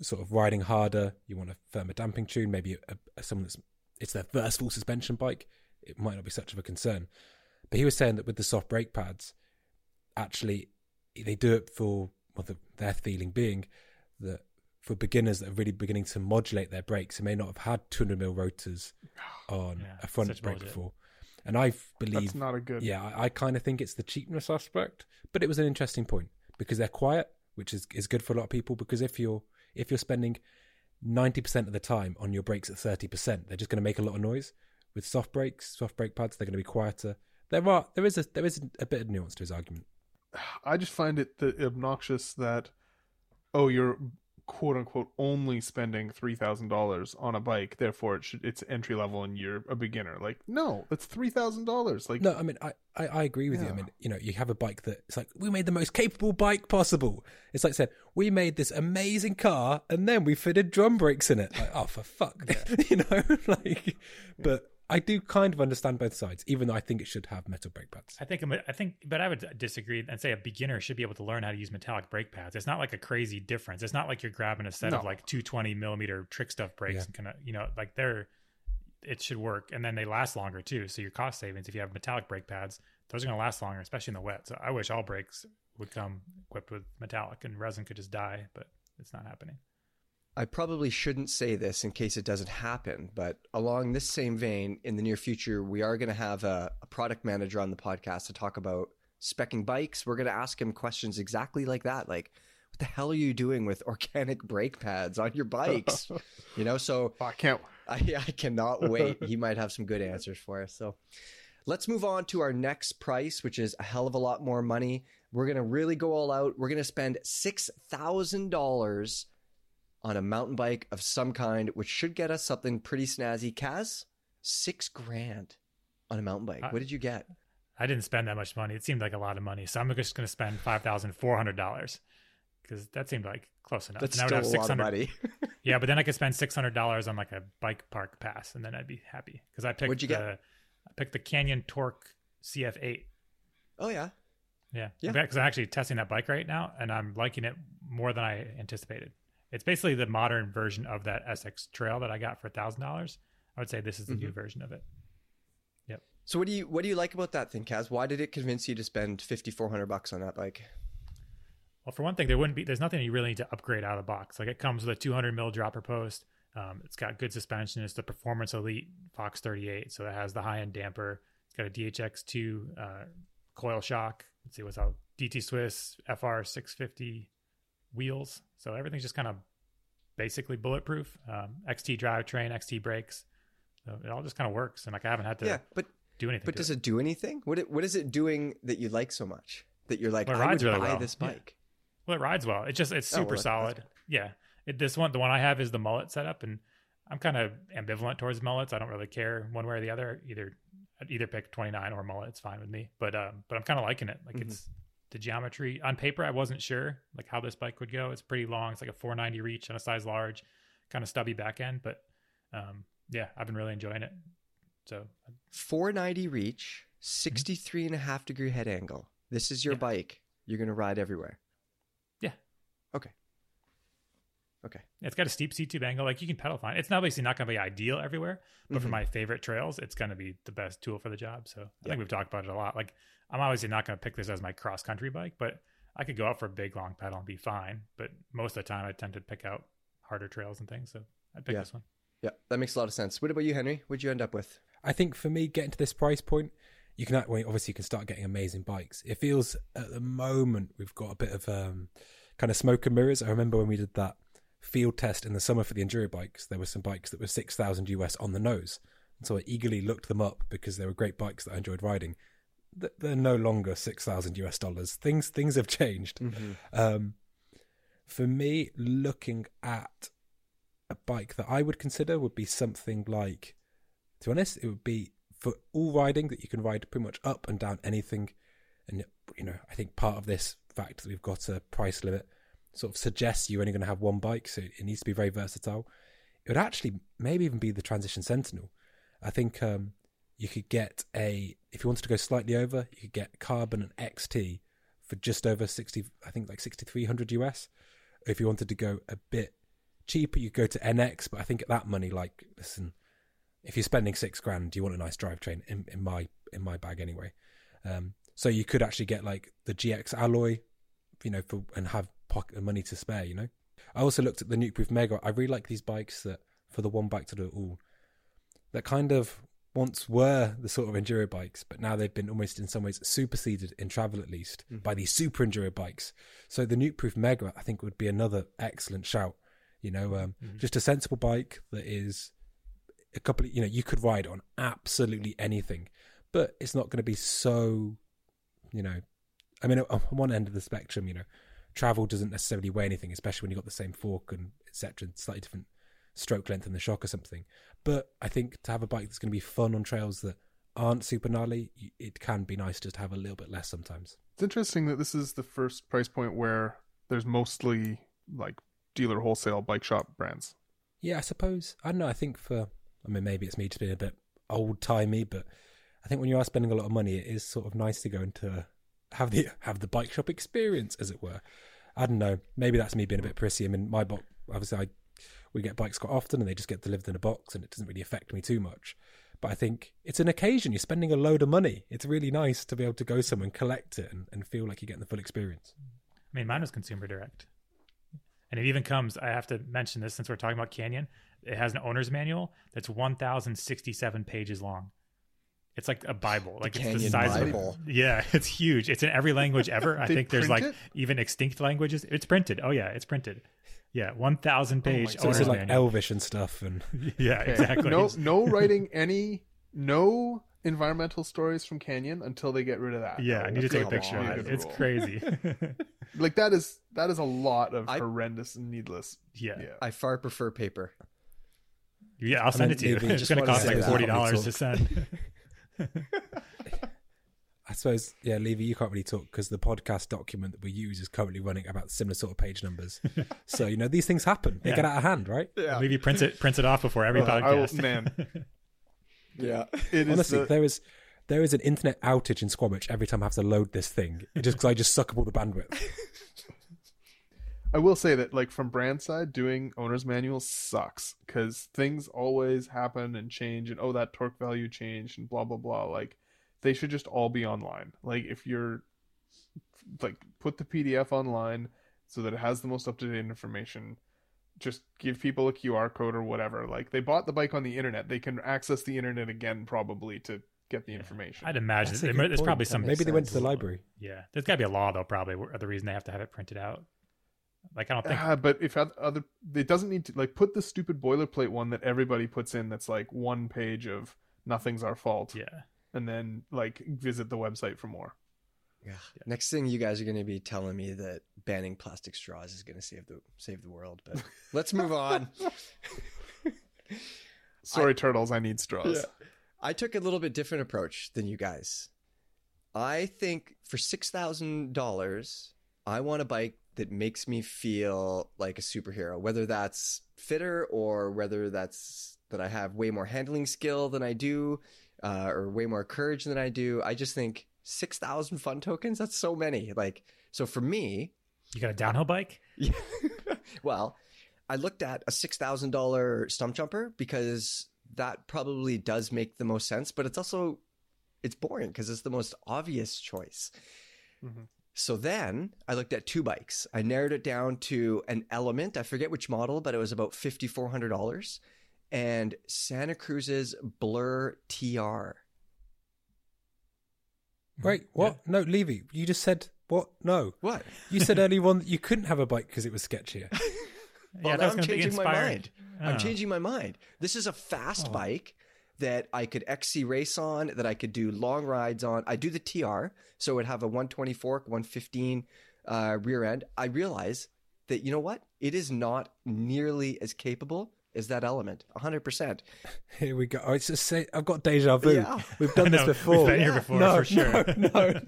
Speaker 2: sort of riding harder. You want a firmer damping tune, maybe a, a, someone that's, it's their first full suspension bike. It might not be such of a concern. But he was saying that with the soft brake pads, actually, they do it for well, the, their feeling being that for beginners that are really beginning to modulate their brakes, who may not have had 200 mil rotors on
Speaker 4: Yeah,
Speaker 2: a front brake
Speaker 4: bullshit.
Speaker 2: before. And I believe,
Speaker 3: That's not a good.
Speaker 2: yeah, I, I kind of think it's the cheapness aspect, but it was an interesting point because they're quiet, which is, is good for a lot of people. Because if you're if you're spending 90% of the time on your brakes at 30%, they're just going to make a lot of noise. With soft brakes, soft brake pads, they're going to be quieter. There are there is a there is a bit of nuance to his argument.
Speaker 3: I just find it obnoxious that oh you're quote unquote only spending three thousand dollars on a bike, therefore it should it's entry level and you're a beginner. Like no, that's three thousand dollars. Like
Speaker 2: No, I mean, I, I, I agree with you. I mean, you know, you have a bike that it's like, we made the most capable bike possible. It's like I said, we made this amazing car and then we fitted drum brakes in it. Like, oh, for fuck. you know, like, but I do kind of understand both sides, even though I think it should have metal brake pads.
Speaker 4: I think I think, but I would disagree and say a beginner should be able to learn how to use metallic brake pads. It's not like a crazy difference. It's not like you're grabbing a set of like 220 millimeter Trickstuff brakes
Speaker 2: Yeah.
Speaker 4: and kind of you know like they're it should work and then they last longer too. So your cost savings if you have metallic brake pads, those are going to last longer, especially in the wet. So I wish all brakes would come equipped with metallic and resin could just die, but it's not happening.
Speaker 1: I probably shouldn't say this in case it doesn't happen, but along this same vein, in the near future, we are going to have a, a product manager on the podcast to talk about specking bikes. We're going to ask him questions exactly like that. Like, what the hell are you doing with organic brake pads on your bikes? you know, so
Speaker 3: I can't.
Speaker 1: I, I cannot wait. He might have some good answers for us. So let's move on to our next price, which is a hell of a lot more money. We're going to really go all out. We're going to spend $6,000 on a mountain bike of some kind, which should get us something pretty snazzy. Kaz, six grand on a mountain bike. What did you get?
Speaker 4: I didn't spend that much money. It seemed like a lot of money, so I'm just going to spend five thousand four hundred dollars because that seemed like close enough.
Speaker 1: That's
Speaker 4: And I would
Speaker 1: still a
Speaker 4: have
Speaker 1: lot of money.
Speaker 4: Yeah, but then I could spend six hundred dollars on like a bike park pass, and then I'd be happy because I picked.
Speaker 1: What'd you get?
Speaker 4: the, I picked the Canyon Torque CF8.
Speaker 1: oh, yeah.
Speaker 4: Yeah,
Speaker 1: Yeah.
Speaker 4: Because I'm actually testing that bike right now, and I'm liking it more than I anticipated. It's basically the modern version of that SX Trail that I got for thousand dollars. I would say this is the new version of it. Yep.
Speaker 1: So what do you what do you like about that thing, Kaz? Why did it convince you to spend fifty four hundred bucks on that bike?
Speaker 4: Well, for one thing, there wouldn't be. There's nothing you really need to upgrade out of the box. Like it comes with a 200 mil dropper post. Um, it's got good suspension. It's the Performance Elite Fox 38, so it has the high end damper. It's got a DHX2 uh, coil shock. Let's see what's out. DT Swiss FR 650 wheels, so everything's just kind of basically bulletproof. Um, XT drivetrain, XT brakes, so it all just kind of works. And like I haven't had to
Speaker 1: Yeah, but
Speaker 4: do anything.
Speaker 1: but does
Speaker 4: it.
Speaker 1: it do anything? What it, what is it doing that you like so much that you're like
Speaker 4: Well,
Speaker 1: I would
Speaker 4: really
Speaker 1: buy
Speaker 4: well.
Speaker 1: this
Speaker 4: Yeah.
Speaker 1: bike?
Speaker 4: Well, it rides well. It just it's
Speaker 1: Oh, well,
Speaker 4: super solid. Yeah. It, this one, the one I have is the mullet setup, and I'm kind of ambivalent towards mullets. I don't really care one way or the other. Either I'd either pick 29 or mullet. It's fine with me. But um, but I'm kind of liking it. Like
Speaker 1: Mhm.
Speaker 4: it's the geometry on paper. I wasn't sure like how this bike would go. It's pretty long. It's like a 490 reach on a size large, kind of stubby back end. But um, yeah, I've been really enjoying it. So
Speaker 1: 490 reach, 63 and a half degree head angle. This is your
Speaker 4: Yeah.
Speaker 1: bike. You're going to ride everywhere.
Speaker 4: Yeah.
Speaker 1: Okay. Okay.
Speaker 4: It's got a steep seat tube angle. Like you can pedal fine. It's obviously not going to be ideal everywhere, but for
Speaker 1: Mhm.
Speaker 4: my favorite trails, it's going to be the best tool for the job. So I
Speaker 1: Yeah.
Speaker 4: think we've talked about it a lot. Like I'm obviously not going to pick this as my cross country bike, but I could go out for a big long pedal and be fine. But most of the time, I tend to pick out harder trails and things. So I'd pick
Speaker 1: Yeah.
Speaker 4: this one.
Speaker 1: Yeah, that makes a lot of sense. What about you, Henry? What'd you end up with?
Speaker 2: I think for me, getting to this price point, you can well, obviously you can start getting amazing bikes. It feels at the moment we've got a bit of um, kind of smoke and mirrors. I remember when we did that field test in the summer for the enduro bikes, there were some bikes that were six thousand US on the nose, and so I eagerly looked them up because they were great bikes that I enjoyed riding. They're no longer six thousand US dollars. Things things have changed. Um, for me, looking at a bike that I would consider would be something like, to be honest, it would be for all riding that you can ride pretty much up and down anything. And, you know, I think part of this fact that we've got a price limit sort of suggests you're only going to have one bike, so it needs to be very versatile. It would actually maybe even be the Transition Sentinel. I think um, you could get a, if you wanted to go slightly over, you could get Carbon and XT for just over 60, I think like 6,300 US. If you wanted to go a bit cheaper, you go to NX, but I think at that money, like, listen, if you're spending six grand, you want a nice drivetrain in, in my in my bag anyway. Um, so you could actually get like the GX alloy, you know, for and have pocket of money to spare. You know, I also looked at the Nukeproof Mega. I really like these bikes that for the one bike to do it all. That kind of once were the sort of enduro bikes, but now they've been almost in some ways superseded in travel at least
Speaker 1: Mhm.
Speaker 2: by these super enduro bikes. So the Nukeproof Mega, I think, would be another excellent shout. You know, um,
Speaker 4: Mhm.
Speaker 2: just a sensible bike that is a couple. Of, you know, you could ride on absolutely anything, but it's not going to be so. You know, I mean, on one end of the spectrum, you know, travel doesn't necessarily weigh anything, especially when you've got the same fork and etc. Slightly different stroke length in the shock or something. But I think to have a bike that's going to be fun on trails that aren't super gnarly, it can be nice just to have a little bit less sometimes.
Speaker 3: It's interesting that this is the first price point where there's mostly like dealer wholesale bike shop brands.
Speaker 2: Yeah, I suppose. I don't know. I think for, I mean, maybe it's me just being a bit old timey, but I think when you are spending a lot of money, it is sort of nice to go into have the have the bike shop experience, as it were. I don't know. Maybe that's me being a bit prissy. I mean, my box, obviously, I we get bikes quite often, and they just get delivered in a box, and it doesn't really affect me too much. But I think it's an occasion. You're spending a load of money. It's really nice to be able to go somewhere and collect it and, and feel like you're getting the full experience.
Speaker 4: I mean, mine was consumer direct. And it even comes, I have to mention this since we're talking about Canyon. It has an owner's manual that's 1,067 pages long. It's like a Bible. Like it's the size
Speaker 1: Bible.
Speaker 4: of it. Yeah, it's huge. It's in every language ever. I think there's like
Speaker 3: print
Speaker 4: even extinct languages. It's printed. Oh yeah, it's printed. Yeah, 1,000 page
Speaker 3: God.
Speaker 2: So it's like
Speaker 4: manual.
Speaker 2: Elvish and stuff, and
Speaker 4: yeah,
Speaker 3: Okay.
Speaker 4: exactly.
Speaker 3: No, no writing any, no environmental stories from Canyon until they get rid of that.
Speaker 4: Yeah, I need to take a picture of it. It's crazy.
Speaker 3: Like that is that is a lot of
Speaker 1: I-
Speaker 3: horrendous and needless.
Speaker 4: yeah.
Speaker 3: Yeah.
Speaker 1: I far prefer paper.
Speaker 4: Yeah, I'll send
Speaker 2: mean,
Speaker 4: it to you. It's
Speaker 2: just
Speaker 4: going to cost like forty dollars to send.
Speaker 2: I suppose, yeah, Levy, you can't really talk because the podcast document that we use is currently running about similar sort of page numbers. so you know these things happen; they
Speaker 4: Yeah.
Speaker 2: get out of hand, right?
Speaker 1: Yeah.
Speaker 4: Maybe prints it prints it off before every
Speaker 3: Uh, I
Speaker 4: podcast.
Speaker 3: man.
Speaker 1: Yeah.
Speaker 3: It is
Speaker 2: Honestly,
Speaker 3: the-
Speaker 2: there is there is an internet outage in Squamish every time I have to load this thing, It just because I just suck up all the bandwidth.
Speaker 3: I will say that, like from brand side, doing owner's manuals sucks because things always happen and change, and oh, that torque value changed, and blah blah blah. Like they should just all be online. Like if you're like put the PDF online so that it has the most up to date information. Just give people a QR code or whatever. Like they bought the bike on the internet, they can access the internet again probably to get the
Speaker 4: Yeah.
Speaker 3: information.
Speaker 4: I'd imagine
Speaker 2: That's a
Speaker 4: there-
Speaker 2: good
Speaker 4: there's probably some.
Speaker 2: Maybe they went to the library.
Speaker 4: Yeah, there's got to be a law though. Probably the reason they have to have it printed out. Like I don't think
Speaker 3: Ah, but if other, it doesn't need to like put the stupid boilerplate one that everybody puts in. That's like one page of nothing's our fault,
Speaker 4: yeah.
Speaker 3: and then like visit the website for more.
Speaker 1: Yeah. Next thing you guys are going to be telling me that banning plastic straws is going to save the save the world, but let's move on.
Speaker 3: Sorry, turtles, I need straws.
Speaker 1: Yeah. I took a little bit different approach than you guys. I think for six thousand dollars, I want a bike that makes me feel like a superhero. Whether that's fitter or whether that's that I have way more handling skill than I do, uh, or way more courage than I do. I just think six thousand fun tokens. That's so many. Like so for me,
Speaker 4: You got a downhill bike?
Speaker 1: yeah. well, I looked at a six thousand dollar Stumpjumper because that probably does make the most sense, but it's also it's boring because it's the most obvious choice.
Speaker 3: Mhm.
Speaker 1: So then I looked at two bikes. I narrowed it down to an Element. I forget which model, but it was about fifty four hundred dollars, and Santa Cruz's Blur TR.
Speaker 2: Wait, what? No, Levy, you just said what? No,
Speaker 1: What?
Speaker 2: you said earlier on that you couldn't have a bike because it was sketchier.
Speaker 1: Well,
Speaker 4: yeah,
Speaker 1: now
Speaker 4: that was
Speaker 1: I'm
Speaker 4: gonna be
Speaker 1: changing my mind.
Speaker 4: Oh.
Speaker 1: I'm changing my mind. This is a fast
Speaker 2: Oh.
Speaker 1: bike that I could XC race on, that I could do long rides on. I do the TR, so it would have a 120 fork, 115 uh, rear end. I realize that, you know what? It is not nearly as capable as that element. 100%.
Speaker 2: Here we go. Oh, it's just say I've got deja vu.
Speaker 1: Yeah.
Speaker 2: We've done this before.
Speaker 4: We've been here before
Speaker 2: no,
Speaker 4: for sure.
Speaker 2: no, no.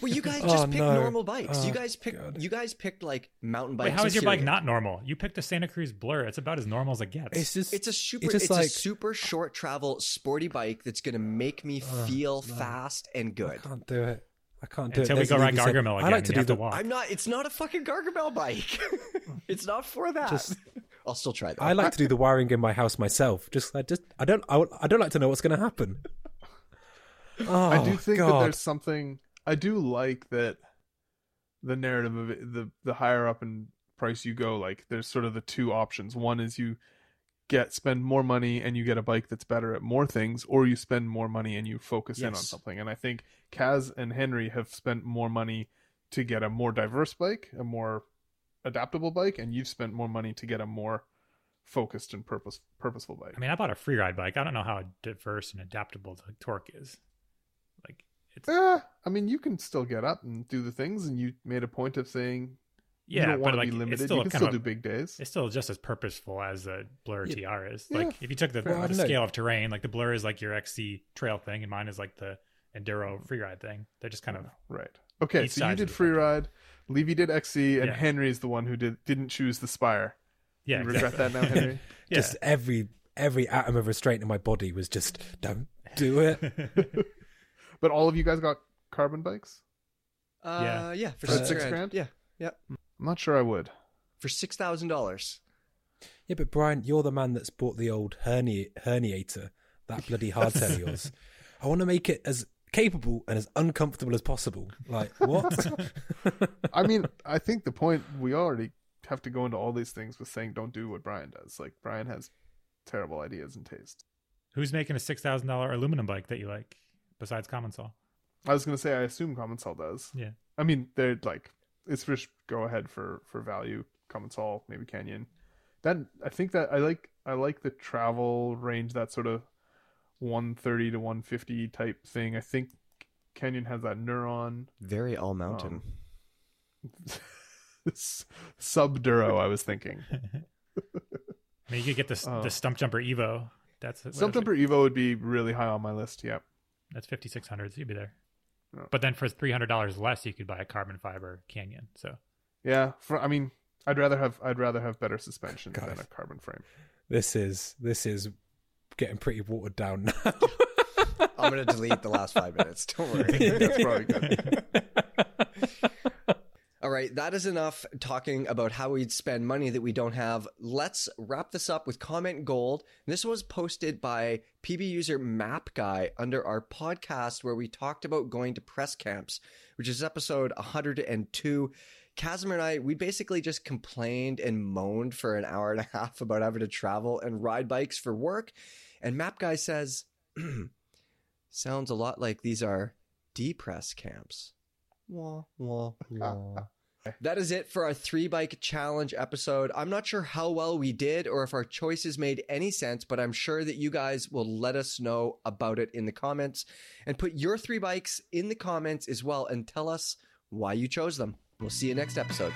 Speaker 1: Well, you guys
Speaker 2: Oh,
Speaker 1: just picked
Speaker 2: no.
Speaker 1: normal bikes. you
Speaker 2: Oh,
Speaker 1: guys picked
Speaker 2: God.
Speaker 1: you guys picked like mountain bikes.
Speaker 4: Wait, how
Speaker 1: and
Speaker 4: is your bike not normal? You picked a Santa Cruz Blur. It's about as normal as it gets.
Speaker 2: It's just
Speaker 1: It's a super.
Speaker 2: It's
Speaker 1: It's,
Speaker 2: like-
Speaker 1: a super short travel sporty bike that's going to make me
Speaker 2: Ugh,
Speaker 1: feel
Speaker 2: no.
Speaker 1: fast and good I
Speaker 2: can't do it. I can't do
Speaker 4: Until
Speaker 2: it.
Speaker 4: we
Speaker 2: There's
Speaker 4: go ride
Speaker 2: Levy said,
Speaker 4: Gargamel again.
Speaker 2: I like to do the
Speaker 4: to walk.
Speaker 1: I'm not. It's not a fucking Gargamel bike. it's not for that.
Speaker 2: Just-
Speaker 1: I'll still try that.
Speaker 2: I like to do the wiring in my house myself. Just, I just, I don't, I, I don't like to know what's going to happen. Oh,
Speaker 3: I do oh, think that there's something. I do like that the narrative of it, the the higher up in price you go, like there's sort of the two options. One is you get spend more money and you get a bike that's better at more things, or you spend more money and you focus in on something. And I think Kaz and Henry have spent more money to get a more diverse bike, a more adaptable bike, and you've spent more money to get a more focused and purpose purposeful bike.
Speaker 4: I mean, I bought a free ride bike. I don't know how diverse and adaptable the torque is. Like, it's
Speaker 3: Eh, I mean, you can still get up and do the things, and you made a point of saying
Speaker 4: yeah, you
Speaker 3: don't want to
Speaker 4: like
Speaker 3: be limited. You can still
Speaker 4: of
Speaker 3: do big days.
Speaker 4: it's still just as purposeful as the Blur
Speaker 2: Yeah.
Speaker 4: TR is.
Speaker 3: Yeah.
Speaker 4: Like, if you took the,
Speaker 2: Well,
Speaker 4: the
Speaker 2: don't know.
Speaker 4: scale of terrain, like the Blur is like your XC trail thing, and mine is like the enduro free ride thing. They're just kind of
Speaker 3: Right. Okay, so you did free
Speaker 4: spectrum.
Speaker 3: ride. Levy did XC, and
Speaker 4: Yeah.
Speaker 3: Henry's the one who did didn't choose the Spire.
Speaker 4: yeah.
Speaker 3: you regret
Speaker 4: exactly.
Speaker 3: that now, Henry?
Speaker 4: yeah.
Speaker 2: Just every every atom of restraint in my body was just don't do it.
Speaker 3: but all of you guys got carbon bikes.
Speaker 1: uh, yeah. for
Speaker 3: For
Speaker 1: six,
Speaker 3: six
Speaker 1: grand.
Speaker 3: grand?
Speaker 1: Yeah,
Speaker 3: I'm not sure I would.
Speaker 1: for six thousand dollars.
Speaker 2: Yeah, but Brian, you're the man that's bought the old hernia herniator, that bloody hardtail of yours. I want to make it as capable and as uncomfortable as possible. Like what?
Speaker 3: I mean, I think the point we already have to go into all these things with saying don't do what Brian does. Like Brian has terrible ideas and taste.
Speaker 4: Who's making a six thousand dollar aluminum bike that you like besides Commencal?
Speaker 3: I was gonna say I assume Commencal does.
Speaker 4: Yeah.
Speaker 3: I mean, they're like it's just go ahead for for value. Commencal, maybe Canyon. Then I think that I like I like the travel range. That sort of 130 to 150 type thing. I think Canyon has that Neuron.
Speaker 1: Very all mountain.
Speaker 3: Um, Sub Duro, I was thinking.
Speaker 4: I mean, you could get the the uh, Stumpjumper Evo. That's what
Speaker 3: Sub? Jumper Evo would be really high on my list. Yeah.
Speaker 4: That's fifty six hundred. So you'd be there.
Speaker 3: Oh.
Speaker 4: But then for three hundred dollars less, you could buy a carbon fiber Canyon. So
Speaker 3: Yeah. For I mean, I'd rather have I'd rather have better suspension
Speaker 2: Guys.
Speaker 3: than a carbon frame.
Speaker 2: this is this is getting pretty watered down now.
Speaker 1: I'm gonna delete the last five minutes. Don't worry.
Speaker 3: That's probably good.
Speaker 1: All right, that is enough talking about how we'd spend money that we don't have. Let's wrap this up with comment gold. This was posted by PB user Map Guy under our podcast where we talked about going to press camps, which is episode 102. Kazimer and I, we basically just complained and moaned for an hour and a half about having to travel and ride bikes for work. And Map Guy says, sounds a lot like these are depress camps. Wah, wah, wah. That is it for our three bike challenge episode. I'm not sure how well we did or if our choices made any sense, but I'm sure that you guys will let us know about it in the comments and put your three bikes in the comments as well and tell us why you chose them. We'll see you next episode.